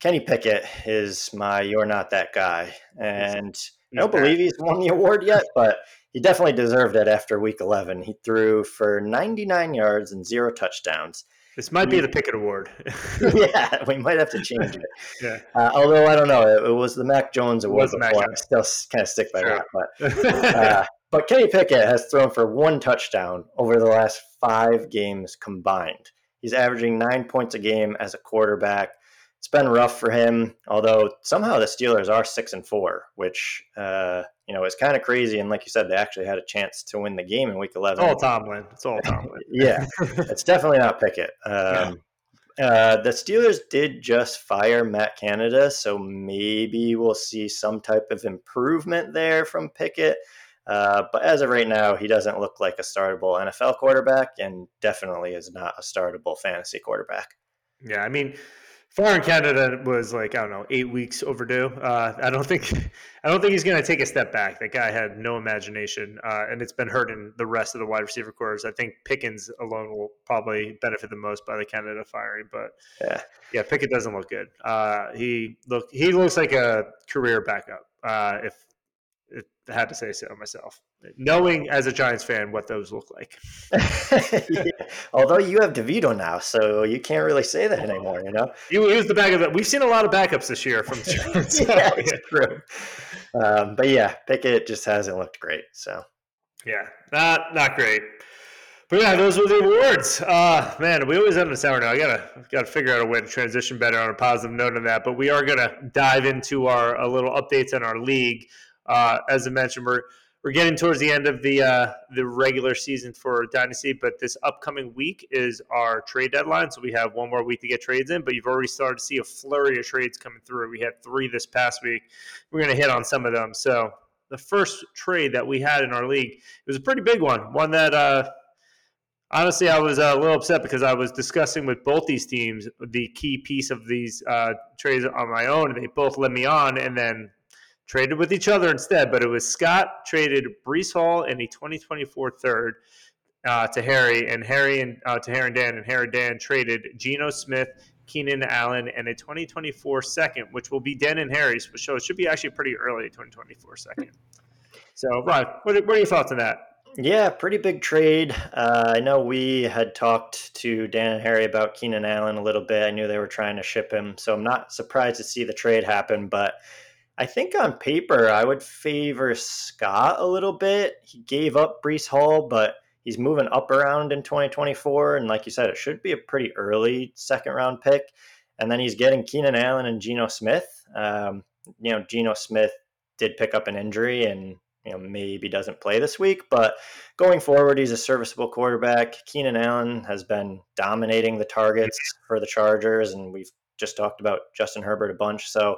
Kenny Pickett is my you're not that guy. And I don't believe he's won the award yet, but he definitely deserved it after week 11. He threw for 99 yards and zero touchdowns. This might be the Pickett Award. yeah, we might have to change it. yeah. Uh, although I don't know, it, it, was the Mac Jones Award before. I still kind of stick by sure. that. But, uh, but Kenny Pickett has thrown for one touchdown over the last five games combined. He's averaging nine points a game as a quarterback it's been rough for him. Although somehow the Steelers are six and four, which uh, you know is kind of crazy. And like you said, they actually had a chance to win the game in Week Eleven. It's all Tomlin. It's all Tomlin. yeah, it's definitely not Pickett. Um, yeah. uh, the Steelers did just fire Matt Canada, so maybe we'll see some type of improvement there from Pickett. Uh, but as of right now, he doesn't look like a startable NFL quarterback, and definitely is not a startable fantasy quarterback. Yeah, I mean, Foreign Canada was like I don't know eight weeks overdue. Uh, I don't think I don't think he's going to take a step back. That guy had no imagination, uh, and it's been hurting the rest of the wide receiver cores. I think Pickens alone will probably benefit the most by the Canada firing. But yeah, yeah, Pickett doesn't look good. Uh, he look he looks like a career backup. Uh, if I had to say so myself, knowing as a Giants fan what those look like. Although you have DeVito now, so you can't really say that anymore. You know, he was the backup. We've seen a lot of backups this year from the Giants. yeah, it's true. Um, but yeah, Pickett just hasn't looked great. So yeah, not not great. But yeah, those were the awards. Uh, man, we always end on a sour note. I gotta gotta figure out a way to transition better on a positive note on that. But we are gonna dive into our a little updates on our league. Uh, as I mentioned, we're we're getting towards the end of the uh, the regular season for Dynasty, but this upcoming week is our trade deadline. So we have one more week to get trades in, but you've already started to see a flurry of trades coming through. We had three this past week. We're going to hit on some of them. So the first trade that we had in our league it was a pretty big one, one that. Uh, honestly, I was uh, a little upset because I was discussing with both these teams the key piece of these uh, trades on my own, they both led me on. And then traded with each other instead, but it was Scott traded Breece Hall and a 2024 third uh, to Harry, and Harry and uh, to Harry and Dan, and Harry and Dan traded Geno Smith, Keenan Allen, and a 2024 second, which will be Dan and Harry's. So it should be actually pretty early 2024 second. So, Ron, what, what are your thoughts on that? Yeah, pretty big trade. Uh, I know we had talked to Dan and Harry about Keenan Allen a little bit. I knew they were trying to ship him, so I'm not surprised to see the trade happen. But I think on paper, I would favor Scott a little bit. He gave up Breece Hall, but he's moving up around in 2024. And like you said, it should be a pretty early second round pick. And then he's getting Keenan Allen and Geno Smith. Um, you know, Geno Smith did pick up an injury and you know maybe doesn't play this week, but going forward, he's a serviceable quarterback. Keenan Allen has been dominating the targets for the Chargers, and we've just talked about Justin Herbert a bunch. So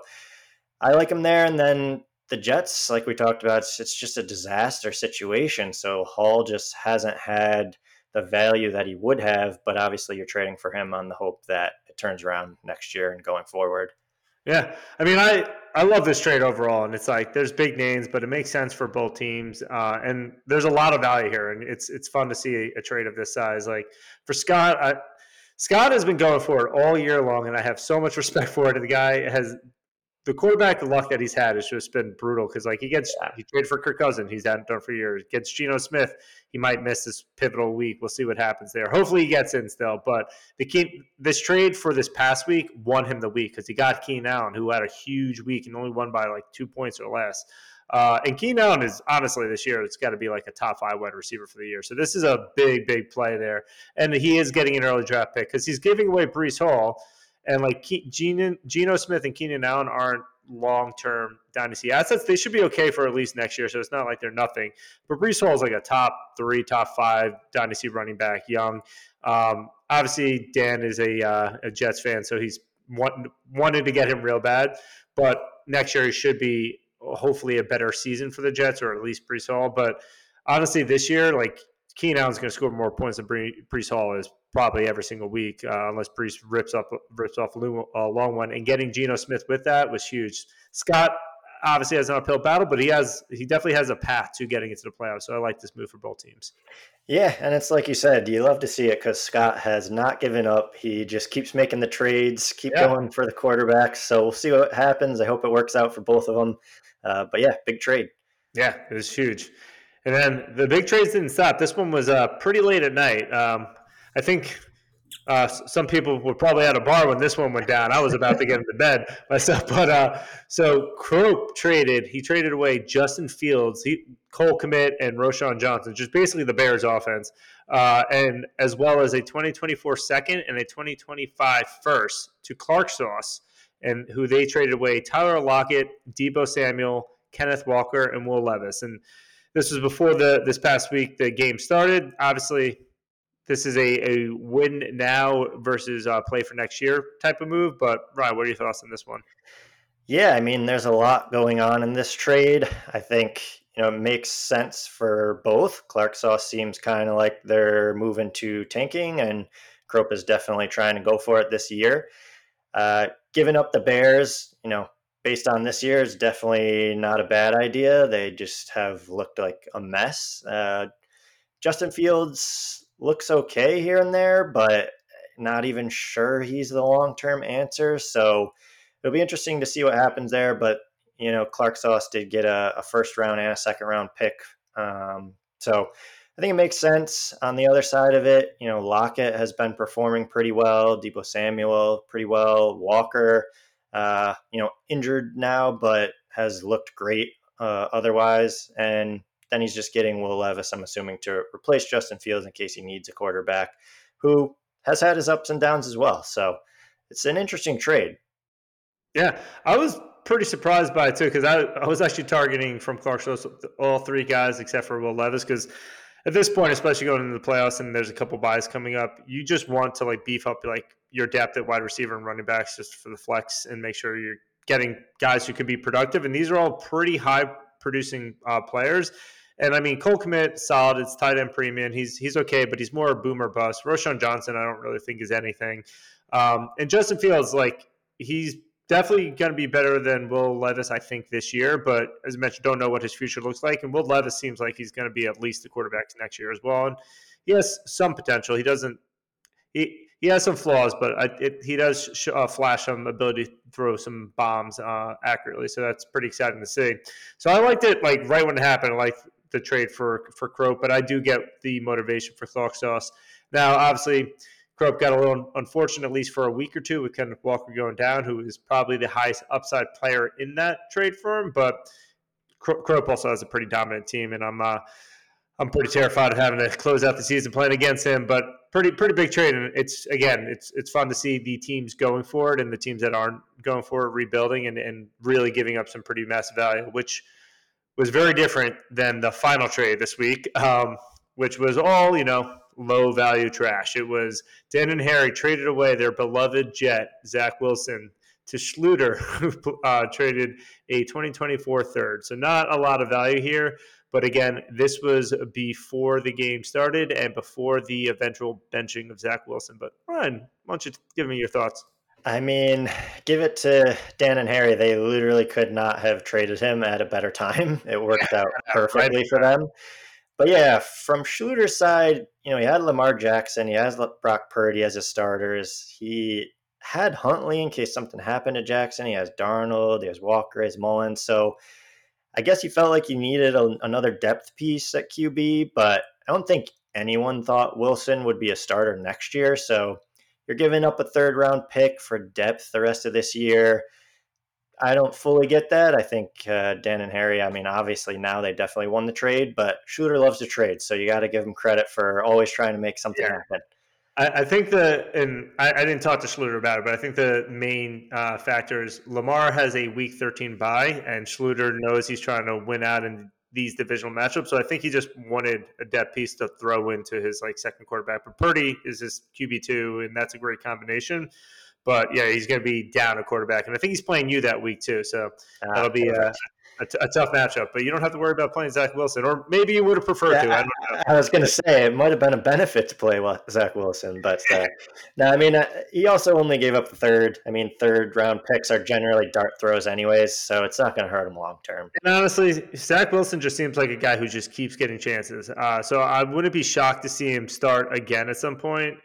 I like him there. And then the Jets, like we talked about, it's, it's just a disaster situation. So Hall just hasn't had the value that he would have, but obviously you're trading for him on the hope that it turns around next year and going forward. Yeah, I mean, I I love this trade overall, and it's like there's big names, but it makes sense for both teams, uh, and there's a lot of value here, and it's it's fun to see a, a trade of this size. Like for Scott, I, Scott has been going for it all year long, and I have so much respect for it. The guy has the quarterback luck that he's had has just been brutal because like he gets yeah. he traded for Kirk Cousins, he's hadn't done for years. Gets Geno Smith, he might miss this pivotal week. We'll see what happens there. Hopefully he gets in still. But the key this trade for this past week won him the week because he got Keenan Allen, who had a huge week and only won by like two points or less. Uh, and Keenan Allen is honestly this year it's got to be like a top five wide receiver for the year. So this is a big, big play there, and he is getting an early draft pick because he's giving away Breece Hall and like Geno, Geno Smith and Keenan Allen aren't long term dynasty assets. They should be okay for at least next year. So it's not like they're nothing. But Breece Hall is like a top three, top five dynasty running back, young. Um, obviously, Dan is a, uh, a Jets fan, so he's want, wanted to get him real bad. But next year, he should be hopefully a better season for the Jets, or at least Breece Hall. But honestly, this year, like Keenan Allen's going to score more points than Breece Hall is probably every single week, uh, unless Breece rips up rips off a long one. And getting Geno Smith with that was huge. Scott, obviously has an uphill battle, but he has he definitely has a path to getting into the playoffs. So I like this move for both teams. Yeah, and it's like you said, you love to see it because Scott has not given up. He just keeps making the trades, keep yeah. going for the quarterbacks. So we'll see what happens. I hope it works out for both of them. Uh, but yeah, big trade. Yeah, it was huge. And then the big trades didn't stop. This one was uh, pretty late at night. Um, I think uh, some people were probably at a bar when this one went down. I was about to get into bed myself, but uh, so Crope traded. He traded away Justin Fields, he, Cole Kmet, and Roschon Johnson, just basically the Bears' offense, uh, and as well as a 2024 second and a 2025 first to Clark Sauce, and who they traded away Tyler Lockett, Deebo Samuel, Kenneth Walker, and Will Levis, and this was before the this past week the game started. Obviously, this is a, a win now versus uh, play for next year type of move. But Ryan, what are your thoughts on this one? Yeah, I mean, there's a lot going on in this trade. I think you know it makes sense for both. Clark Sauce seems kind of like they're moving to tanking, and Crope is definitely trying to go for it this year. Uh, giving up the Bears, you know, based on this year, is definitely not a bad idea. They just have looked like a mess. Uh, Justin Fields looks okay here and there, but not even sure he's the long term answer. So it'll be interesting to see what happens there. But you know, Clark Sauce did get a, a first round and a second round pick. Um, so I think it makes sense. On the other side of it, you know, Lockett has been performing pretty well. Deebo Samuel pretty well. Walker, uh, you know, injured now, but has looked great uh, otherwise. And then he's just getting Will Levis, I'm assuming, to replace Justin Fields in case he needs a quarterback who has had his ups and downs as well. So it's an interesting trade. Yeah, I was pretty surprised by it too because I, I was actually targeting from Clark all three guys except for Will Levis because at this point, especially going into the playoffs and there's a couple buys coming up, you just want to like beef up like your depth at wide receiver and running backs just for the flex and make sure you're getting guys who could be productive. And these are all pretty high producing uh, players. And I mean, Cole Kmet, solid. It's tight end premium. He's he's okay, but he's more a boomer bust. Roschon Johnson, I don't really think is anything. Um, and Justin Fields, like he's definitely going to be better than Will Levis, I think, this year. But as I mentioned, don't know what his future looks like. And Will Levis seems like he's going to be at least the quarterback next year as well. And he has some potential. He doesn't. He he has some flaws, but I, it, he does sh- uh, flash some ability to throw some bombs uh, accurately. So that's pretty exciting to see. So I liked it like right when it happened. I like the trade for for Crope, but I do get the motivation for Clark Sauce. Now, obviously, Crope got a little unfortunate, at least for a week or two, with Kenneth Walker going down, who is probably the highest upside player in that trade for him. But Crope also has a pretty dominant team, and I'm uh, I'm pretty terrified of having to close out the season playing against him. But pretty pretty big trade, and it's again it's it's fun to see the teams going for it and the teams that aren't going for it rebuilding and, and really giving up some pretty massive value, which was very different than the final trade this week, um, which was all, you know, low value trash. It was Dan and Harry traded away their beloved Jet, Zach Wilson, to Schluter, who uh, traded a 2024 third. So not a lot of value here. But again, this was before the game started and before the eventual benching of Zach Wilson. But Ryan, why don't you give me your thoughts? I mean, give it to Dan and Harry. They literally could not have traded him at a better time. It worked out perfectly for them. But yeah, from Schluter's side, you know, he had Lamar Jackson, he has Brock Purdy as his starters. He had Huntley in case something happened to Jackson. He has Darnold, he has Walker, he has Mullens. So I guess he felt like he needed a, another depth piece at QB, but I don't think anyone thought Wilson would be a starter next year. So you're giving up a third round pick for depth the rest of this year. I don't fully get that. I think uh, Dan and Harry, I mean, obviously now they definitely won the trade, but Schluter loves to trade. So you got to give him credit for always trying to make something yeah. happen. I, I, think the, and I, I, didn't talk to Schluter about it, but I think the main uh, factor is Lamar has a week 13 bye, and Schluter knows he's trying to win out in these divisional matchups. So I think he just wanted a depth piece to throw into his like second quarterback. But Purdy is his QB two, and that's a great combination. But yeah, he's going to be down a quarterback, and I think he's playing you that week too. So uh, that'll be uh, a, t- a tough matchup, but you don't have to worry about playing Zach Wilson, or maybe you would have preferred yeah, to. I, I, I was going to say it might have been a benefit to play Zach Wilson, but uh, no, I mean uh, he also only gave up the third. I mean, third round picks are generally dart throws, anyways, so it's not going to hurt him long term. And honestly, Zach Wilson just seems like a guy who just keeps getting chances. Uh, so I wouldn't be shocked to see him start again at some point.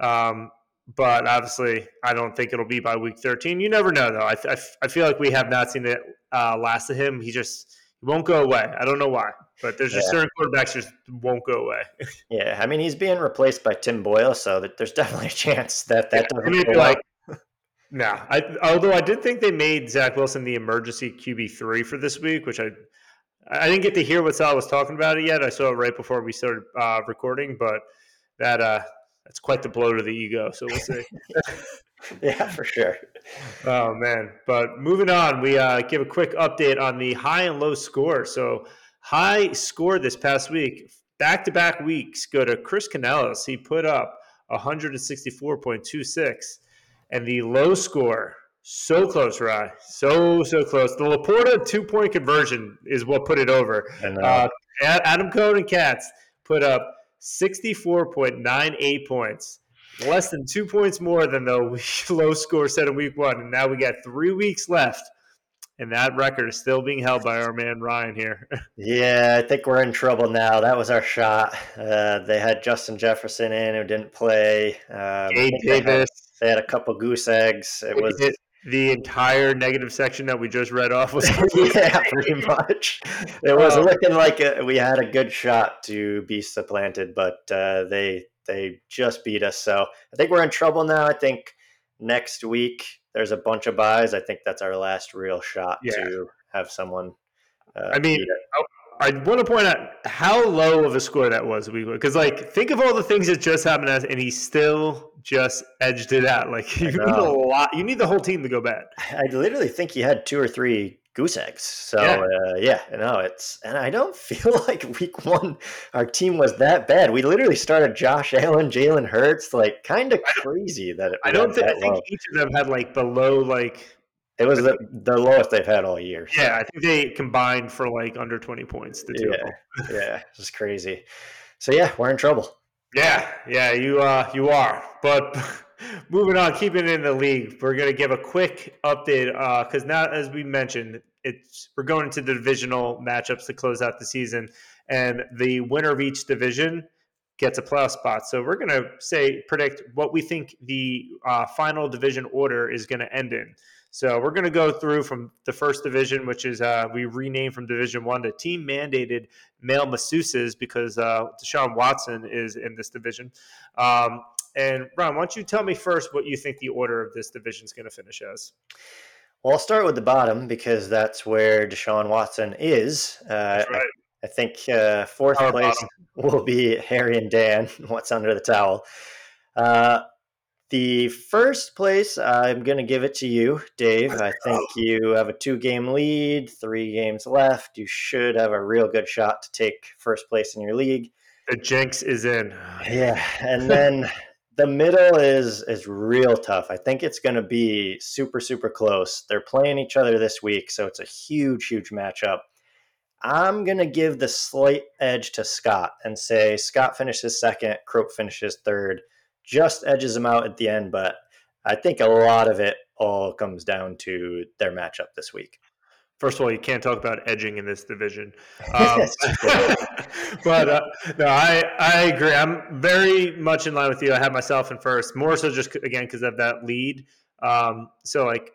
Um, but obviously, I don't think it'll be by week 13. You never know, though. I, I, I feel like we have not seen it uh, last of him. He just he won't go away. I don't know why, but there's just certain quarterbacks just won't go away. yeah, I mean, he's being replaced by Tim Boyle, so that there's definitely a chance that that yeah, doesn't like. Nah, I, although I did think they made Zach Wilson the emergency QB three for this week, which I I didn't get to hear what Sal was talking about it yet. I saw it right before we started uh, recording, but that uh, that's quite the blow to the ego. So we'll see. yeah, for sure. Oh man! But moving on, we uh, give a quick update on the high and low score. So high score this past week, back to back weeks, go to Chris Canellis. He put up 164.26, and the low score. So close, Rye. So so close. The LaPorta two point conversion is what put it over. Uh, Adam Cohn and Katz put up 64.98 points, less than two points more than the low score set in week one. And now we got three weeks left. And that record is still being held by our man Ryan here. yeah, I think we're in trouble now. That was our shot. Uh, they had Justin Jefferson in who didn't play. Um, Gabe Davis. They had, they had, a couple goose eggs. It was the entire negative section that we just read off was yeah pretty much. It was um, looking like a, we had a good shot to be supplanted but uh, they they just beat us. So i think we're in trouble now. I think next week there's a bunch of buys. I think that's our last real shot yeah. to have someone uh, i mean I want to point out how low of a score that was. We because like think of all the things that just happened, as, and he still just edged it out. Like you need a lot. You need the whole team to go bad. I literally think he had two or three goose eggs. So yeah, uh, yeah no, it's and I don't feel like week one our team was that bad. We literally started Josh Allen, Jalen Hurts, like kind of crazy that it. I don't think I think each of them had like below like it was the, the lowest they've had all year. So. Yeah, I think they combined for like under 20 points, the two yeah, yeah, it's crazy. So yeah, we're in trouble. Yeah, yeah, you uh you are. But moving on, keeping it in the league, we're gonna give a quick update because uh, now, as we mentioned, it's we're going into the divisional matchups to close out the season, and the winner of each division gets a playoff spot. So we're gonna say predict what we think the uh, final division order is going to end in. So we're going to go through from the first division, which is uh, we renamed from Division One to team mandated male masseuses because uh, Deshaun Watson is in this division. Um, and Ron, why don't you tell me first what you think the order of this division is going to finish as? Well, I'll start with the bottom because that's where Deshaun Watson is. Uh, right. I, I, think uh, fourth Our place bottom. will be Harry and Dan. What's under the towel? The first place, I'm going to give it to you, Dave. I think you have a two game lead, three games left. You should have a real good shot to take first place in your league. The jinx is in. Yeah. And then the middle is is real tough. I think it's going to be super super close. They're playing each other this week, so it's a huge huge matchup. I'm going to give the slight edge to Scott and say Scott finishes second, Crope finishes third just edges them out at the end. But I think a lot of it all comes down to their matchup this week. First of all, you can't talk about edging in this division. Um, but uh, no, I, I agree. I'm very much in line with you. I have myself in first, more so just again because of that lead. Um, so like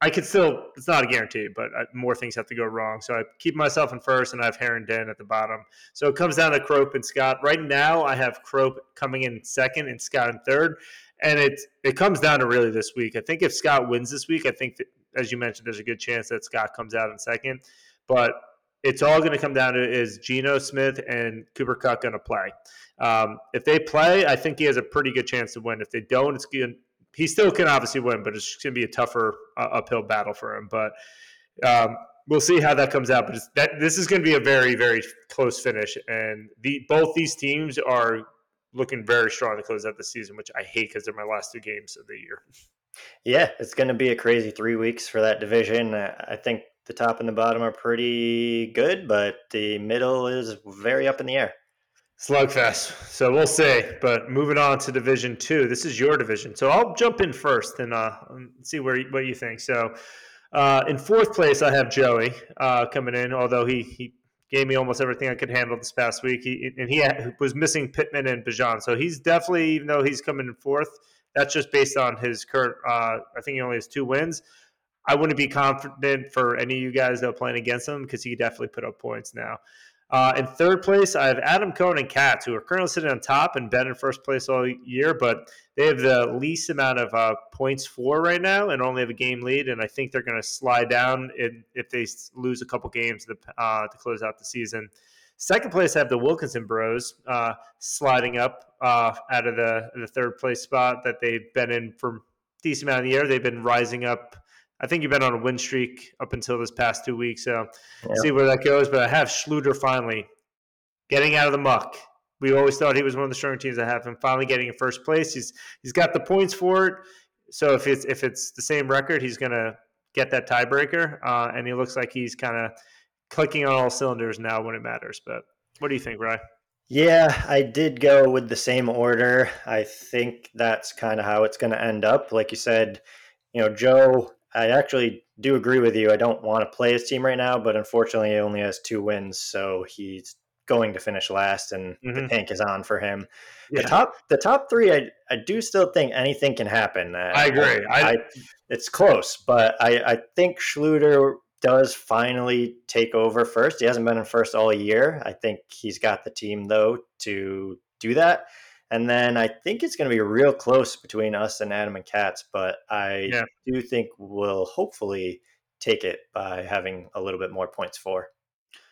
I could still, it's not a guarantee, but I, more things have to go wrong. So I keep myself in first and I have Heron Den at the bottom. So it comes down to Crope and Scott. Right now, I have Crope coming in second and Scott in third. And it, it comes down to really this week. I think if Scott wins this week, I think, that, as you mentioned, there's a good chance that Scott comes out in second. But it's all going to come down to is Geno Smith and Cooper Kupp going to play? Um, if they play, I think he has a pretty good chance to win. If they don't, it's going he still can obviously win, but it's going to be a tougher uh, uphill battle for him. But um, we'll see how that comes out. But that this is going to be a very very close finish, and the both these teams are looking very strong to close out the season, which I hate because they're my last two games of the year. Yeah, it's going to be a crazy three weeks for that division. I think the top and the bottom are pretty good, but the middle is very up in the air. Slugfest. So we'll see. But moving on to Division Two, this is your division. So I'll jump in first and uh, see where what you think. So uh, in fourth place, I have Joey uh, coming in, although he he gave me almost everything I could handle this past week. He, and he had, was missing Pittman and Bijan, so he's definitely even though he's coming in fourth, that's just based on his current. Uh, I think he only has two wins. I wouldn't be confident for any of you guys that are playing against him because he definitely put up points now. Uh, in third place, I have Adam Cohn and Katz, who are currently sitting on top and been in first place all year, but they have the least amount of uh, points for right now and only have a game lead. And I think they're going to slide down in, if they lose a couple games to, uh, to close out the season. Second place, I have the Wilkinson Bros uh, sliding up uh, out of the the third place spot that they've been in for decent amount of the year. They've been rising up. I think you've been on a win streak up until this past two weeks. So yeah. see where that goes. But I have Schluter finally getting out of the muck. We always thought he was one of the stronger teams. I have him finally getting in first place. He's he's got the points for it. So if it's if it's the same record, he's gonna get that tiebreaker. Uh, and he looks like he's kind of clicking on all cylinders now when it matters. But what do you think, Rye? Yeah, I did go with the same order. I think that's kind of how it's going to end up. Like you said, you know, Joe, I actually do agree with you. I don't want to play his team right now, but unfortunately, he only has two wins, so he's going to finish last, and mm-hmm. the tank is on for him. Yeah. The top, the top three, I, I do still think anything can happen. I agree. I, I, it's close, but I, I think Schluter does finally take over first. He hasn't been in first all year. I think he's got the team though to do that. And then I think it's going to be real close between us and Adam and Katz, but I yeah. do think we'll hopefully take it by having a little bit more points for.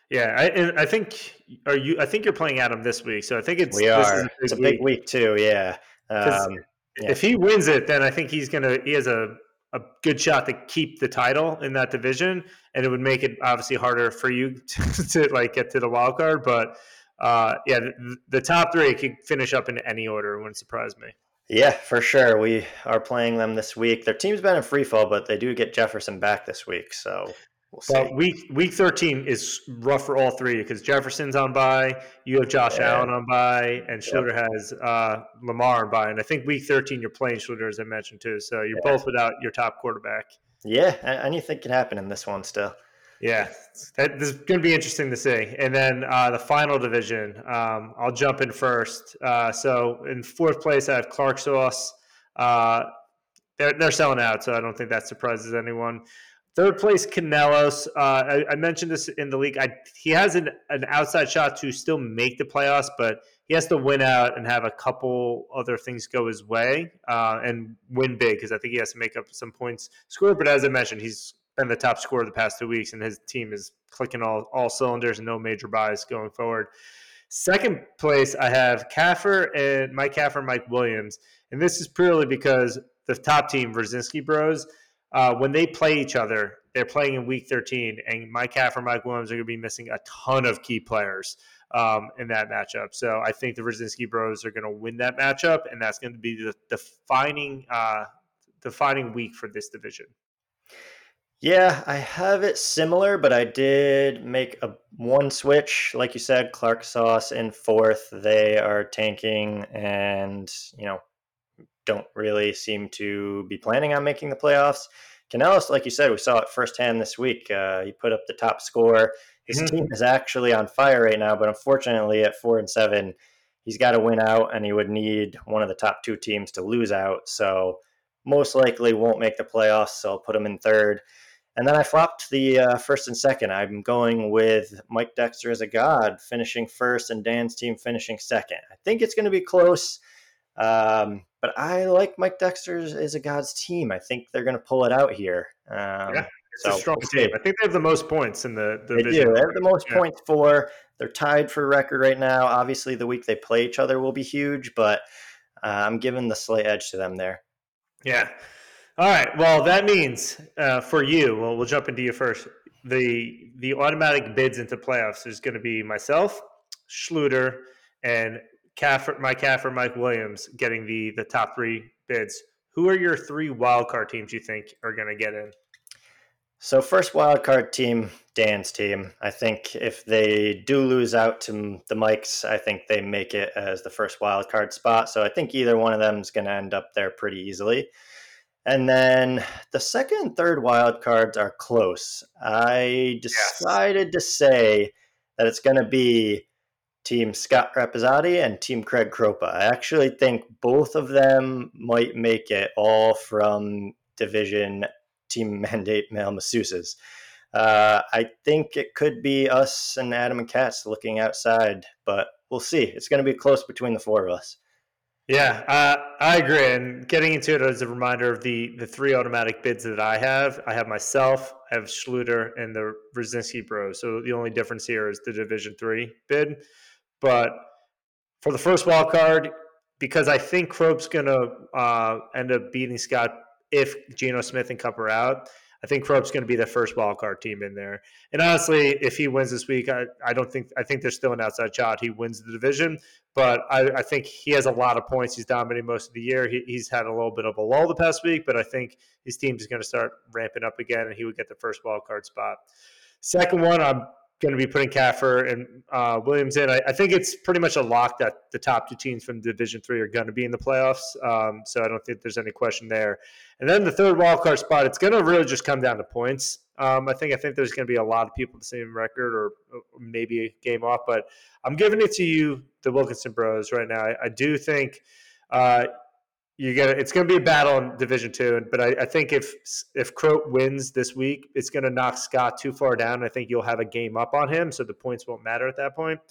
Yeah, I, I think are you? I think you're playing Adam this week, so I think it's we are. A it's a big week, week too. Yeah. Um, yeah. If he wins it, then I think he's gonna. He has a a good shot to keep the title in that division, and it would make it obviously harder for you to, to like get to the wild card. But uh, yeah, the, the, top three could finish up in any order. It wouldn't surprise me. Yeah, for sure. We are playing them this week. Their team's been in free fall, but they do get Jefferson back this week, so We'll well, week week thirteen is rough for all three because Jefferson's on by, you have Josh yeah. Allen on by, and Schluter yep. has uh, Lamar on by. And I think week thirteen you're playing Schluter as I mentioned too. So you're yeah. both without your top quarterback. Yeah, anything can happen in this one still. Yeah, that, this is going to be interesting to see. And then uh, the final division, um, I'll jump in first. Uh, so in fourth place, I have Clark Sauce. Uh, they're, they're selling out, so I don't think that surprises anyone. Third place, Canellis. Uh, I, I, mentioned this in the league. I, he has an, an outside shot to still make the playoffs, but he has to win out and have a couple other things go his way uh, and win big because I think he has to make up some points score. But as I mentioned, he's been the top scorer the past two weeks, and his team is clicking all, all cylinders and no major buys going forward. Second place, I have Kaffer and Mike Kaffer, Mike Williams, and this is purely because the top team, Brzezinski Bros uh, when they play each other, they're playing in week 13, and Mike Caff and Mike Williams are going to be missing a ton of key players um, in that matchup. So I think the Brzezinski Bros are going to win that matchup, and that's going to be the defining uh, defining week for this division. Yeah, I have it similar, but I did make a one switch. Like you said, Clark Sauce in fourth. They are tanking, and you know don't really seem to be planning on making the playoffs. Canellis, like you said, we saw it firsthand this week. Uh, he put up the top score. His mm-hmm. team is actually on fire right now, but unfortunately, at four and seven, he's got to win out, and he would need one of the top two teams to lose out. So most likely won't make the playoffs. So I'll put him in third. And then I flopped the uh, first and second. I'm going with Mike Dexter as a god, finishing first, and Dan's team finishing second. I think it's going to be close. Um, but I like Mike Dexter as a God's team. I think they're going to pull it out here. Um, yeah, it's so a strong team. I think they have the most points in the, the they do. They have the most yeah. points for. They're tied for record right now. Obviously, the week they play each other will be huge, but uh, I'm giving the slight edge to them there. Yeah. All right. Well, that means uh, for you, well, we'll jump into you first. The the automatic bids into playoffs is going to be myself, Schluter, and Kaffer, Mike Kaffer, Mike Williams getting the the top three bids. Who are your three wild card teams you think are going to get in? So first wild card team, Dan's team. I think if they do lose out to the Mikes, I think they make it as the first wild card spot. So I think either one of them is going to end up there pretty easily. And then the second and third wild cards are close. I decided yes. to say that it's going to be Team Scott Rapizzotti and Team Craig Kropa. I actually think both of them might make it all from Division team mandate male masseuses. Uh, I think it could be us and Adam and Katz looking outside, but we'll see. It's going to be close between the four of us. Yeah, uh, I agree. And getting into it as a reminder of the the three automatic bids that I have, I have myself, I have Schluter, and the Brzezinski Bros. So the only difference here is the Division Three bid. But for the first wild card, because I think Crope's going to uh, end up beating Scott if Geno Smith and Kupp are out, I think Krope's going to be the first wild card team in there. And honestly, if he wins this week, I, I don't think I think there's still an outside shot he wins the division. But I, I think he has a lot of points. He's dominating most of the year. He, he's had a little bit of a lull the past week, but I think his team is going to start ramping up again, and he would get the first wild card spot. Second one, I'm going to be putting Kaffer and uh, Williams in. I, I, think it's pretty much a lock that the top two teams from Division Three are going to be in the playoffs. Um, so I don't think there's any question there. And then the third wild card spot, it's going to really just come down to points. Um, I think I think there's going to be a lot of people the same record or, or, maybe a game off, but I'm giving it to you, the Wilkinson Bros, right now. I, I do think uh, you get it's going to be a battle in Division Two, but I, I, think if if Croat wins this week, it's going to knock Scott too far down. I think you'll have a game up on him, so the points won't matter at that point.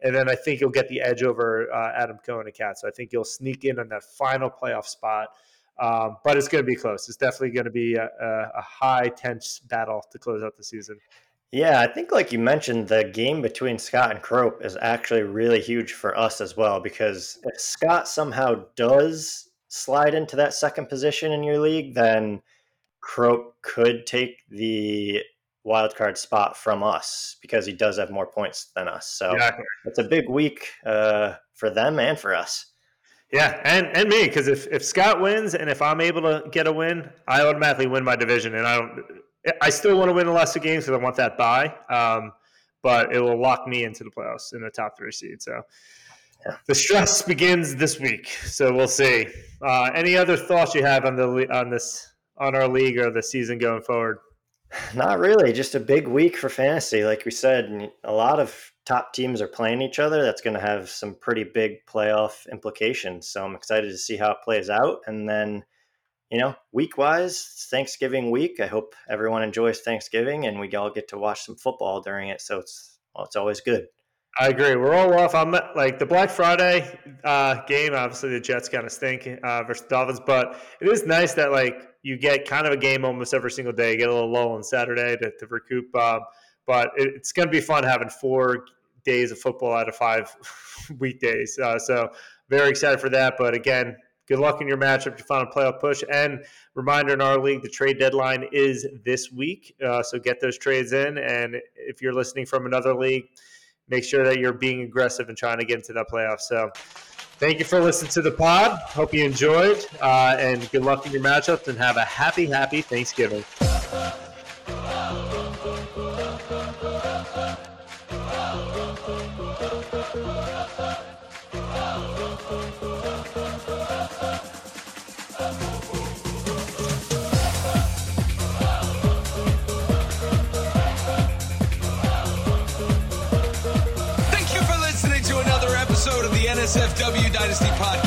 And then I think you'll get the edge over uh, Adam Cohen and Cat. So I think you'll sneak in on that final playoff spot. Um, but it's going to be close. It's definitely going to be a, a, high tense battle to close out the season. Yeah, I think like you mentioned, the game between Scott and Crope is actually really huge for us as well because if Scott somehow does slide into that second position in your league, then Croak could take the wild card spot from us because he does have more points than us. So exactly. it's a big week uh, for them and for us. Yeah, and and me because if if Scott wins and if I'm able to get a win, I automatically win my division, and I don't. I still want to win the last two games because I want that bye, um, but it will lock me into the playoffs in the top three seed. So the stress begins this week, so we'll see. Uh, any other thoughts you have on the on this on our league or the season going forward? Not really. Just a big week for fantasy, like we said. A lot of top teams are playing each other. That's going to have some pretty big playoff implications. So I'm excited to see how it plays out. And then, you know, week wise, Thanksgiving week. I hope everyone enjoys Thanksgiving and we all get to watch some football during it. So it's well, it's always good. I agree. We're all off. I'm like the Black Friday uh, game. Obviously, the Jets kind of stink uh, versus Dolphins, but it is nice that like you get kind of a game almost every single day. You get a little lull on Saturday to, to recoup. Uh, but it, it's going to be fun having four days of football out of five weekdays. Uh, so very excited for that. But again, good luck in your matchup. You found a playoff push. And reminder in our league, the trade deadline is this week. Uh, so get those trades in. And if you're listening from another league make sure that you're being aggressive and trying to get into that playoff. So thank you for listening to the pod. Hope you enjoyed, uh, and good luck in your matchups, and have a happy, happy Thanksgiving. Dynasty podcast.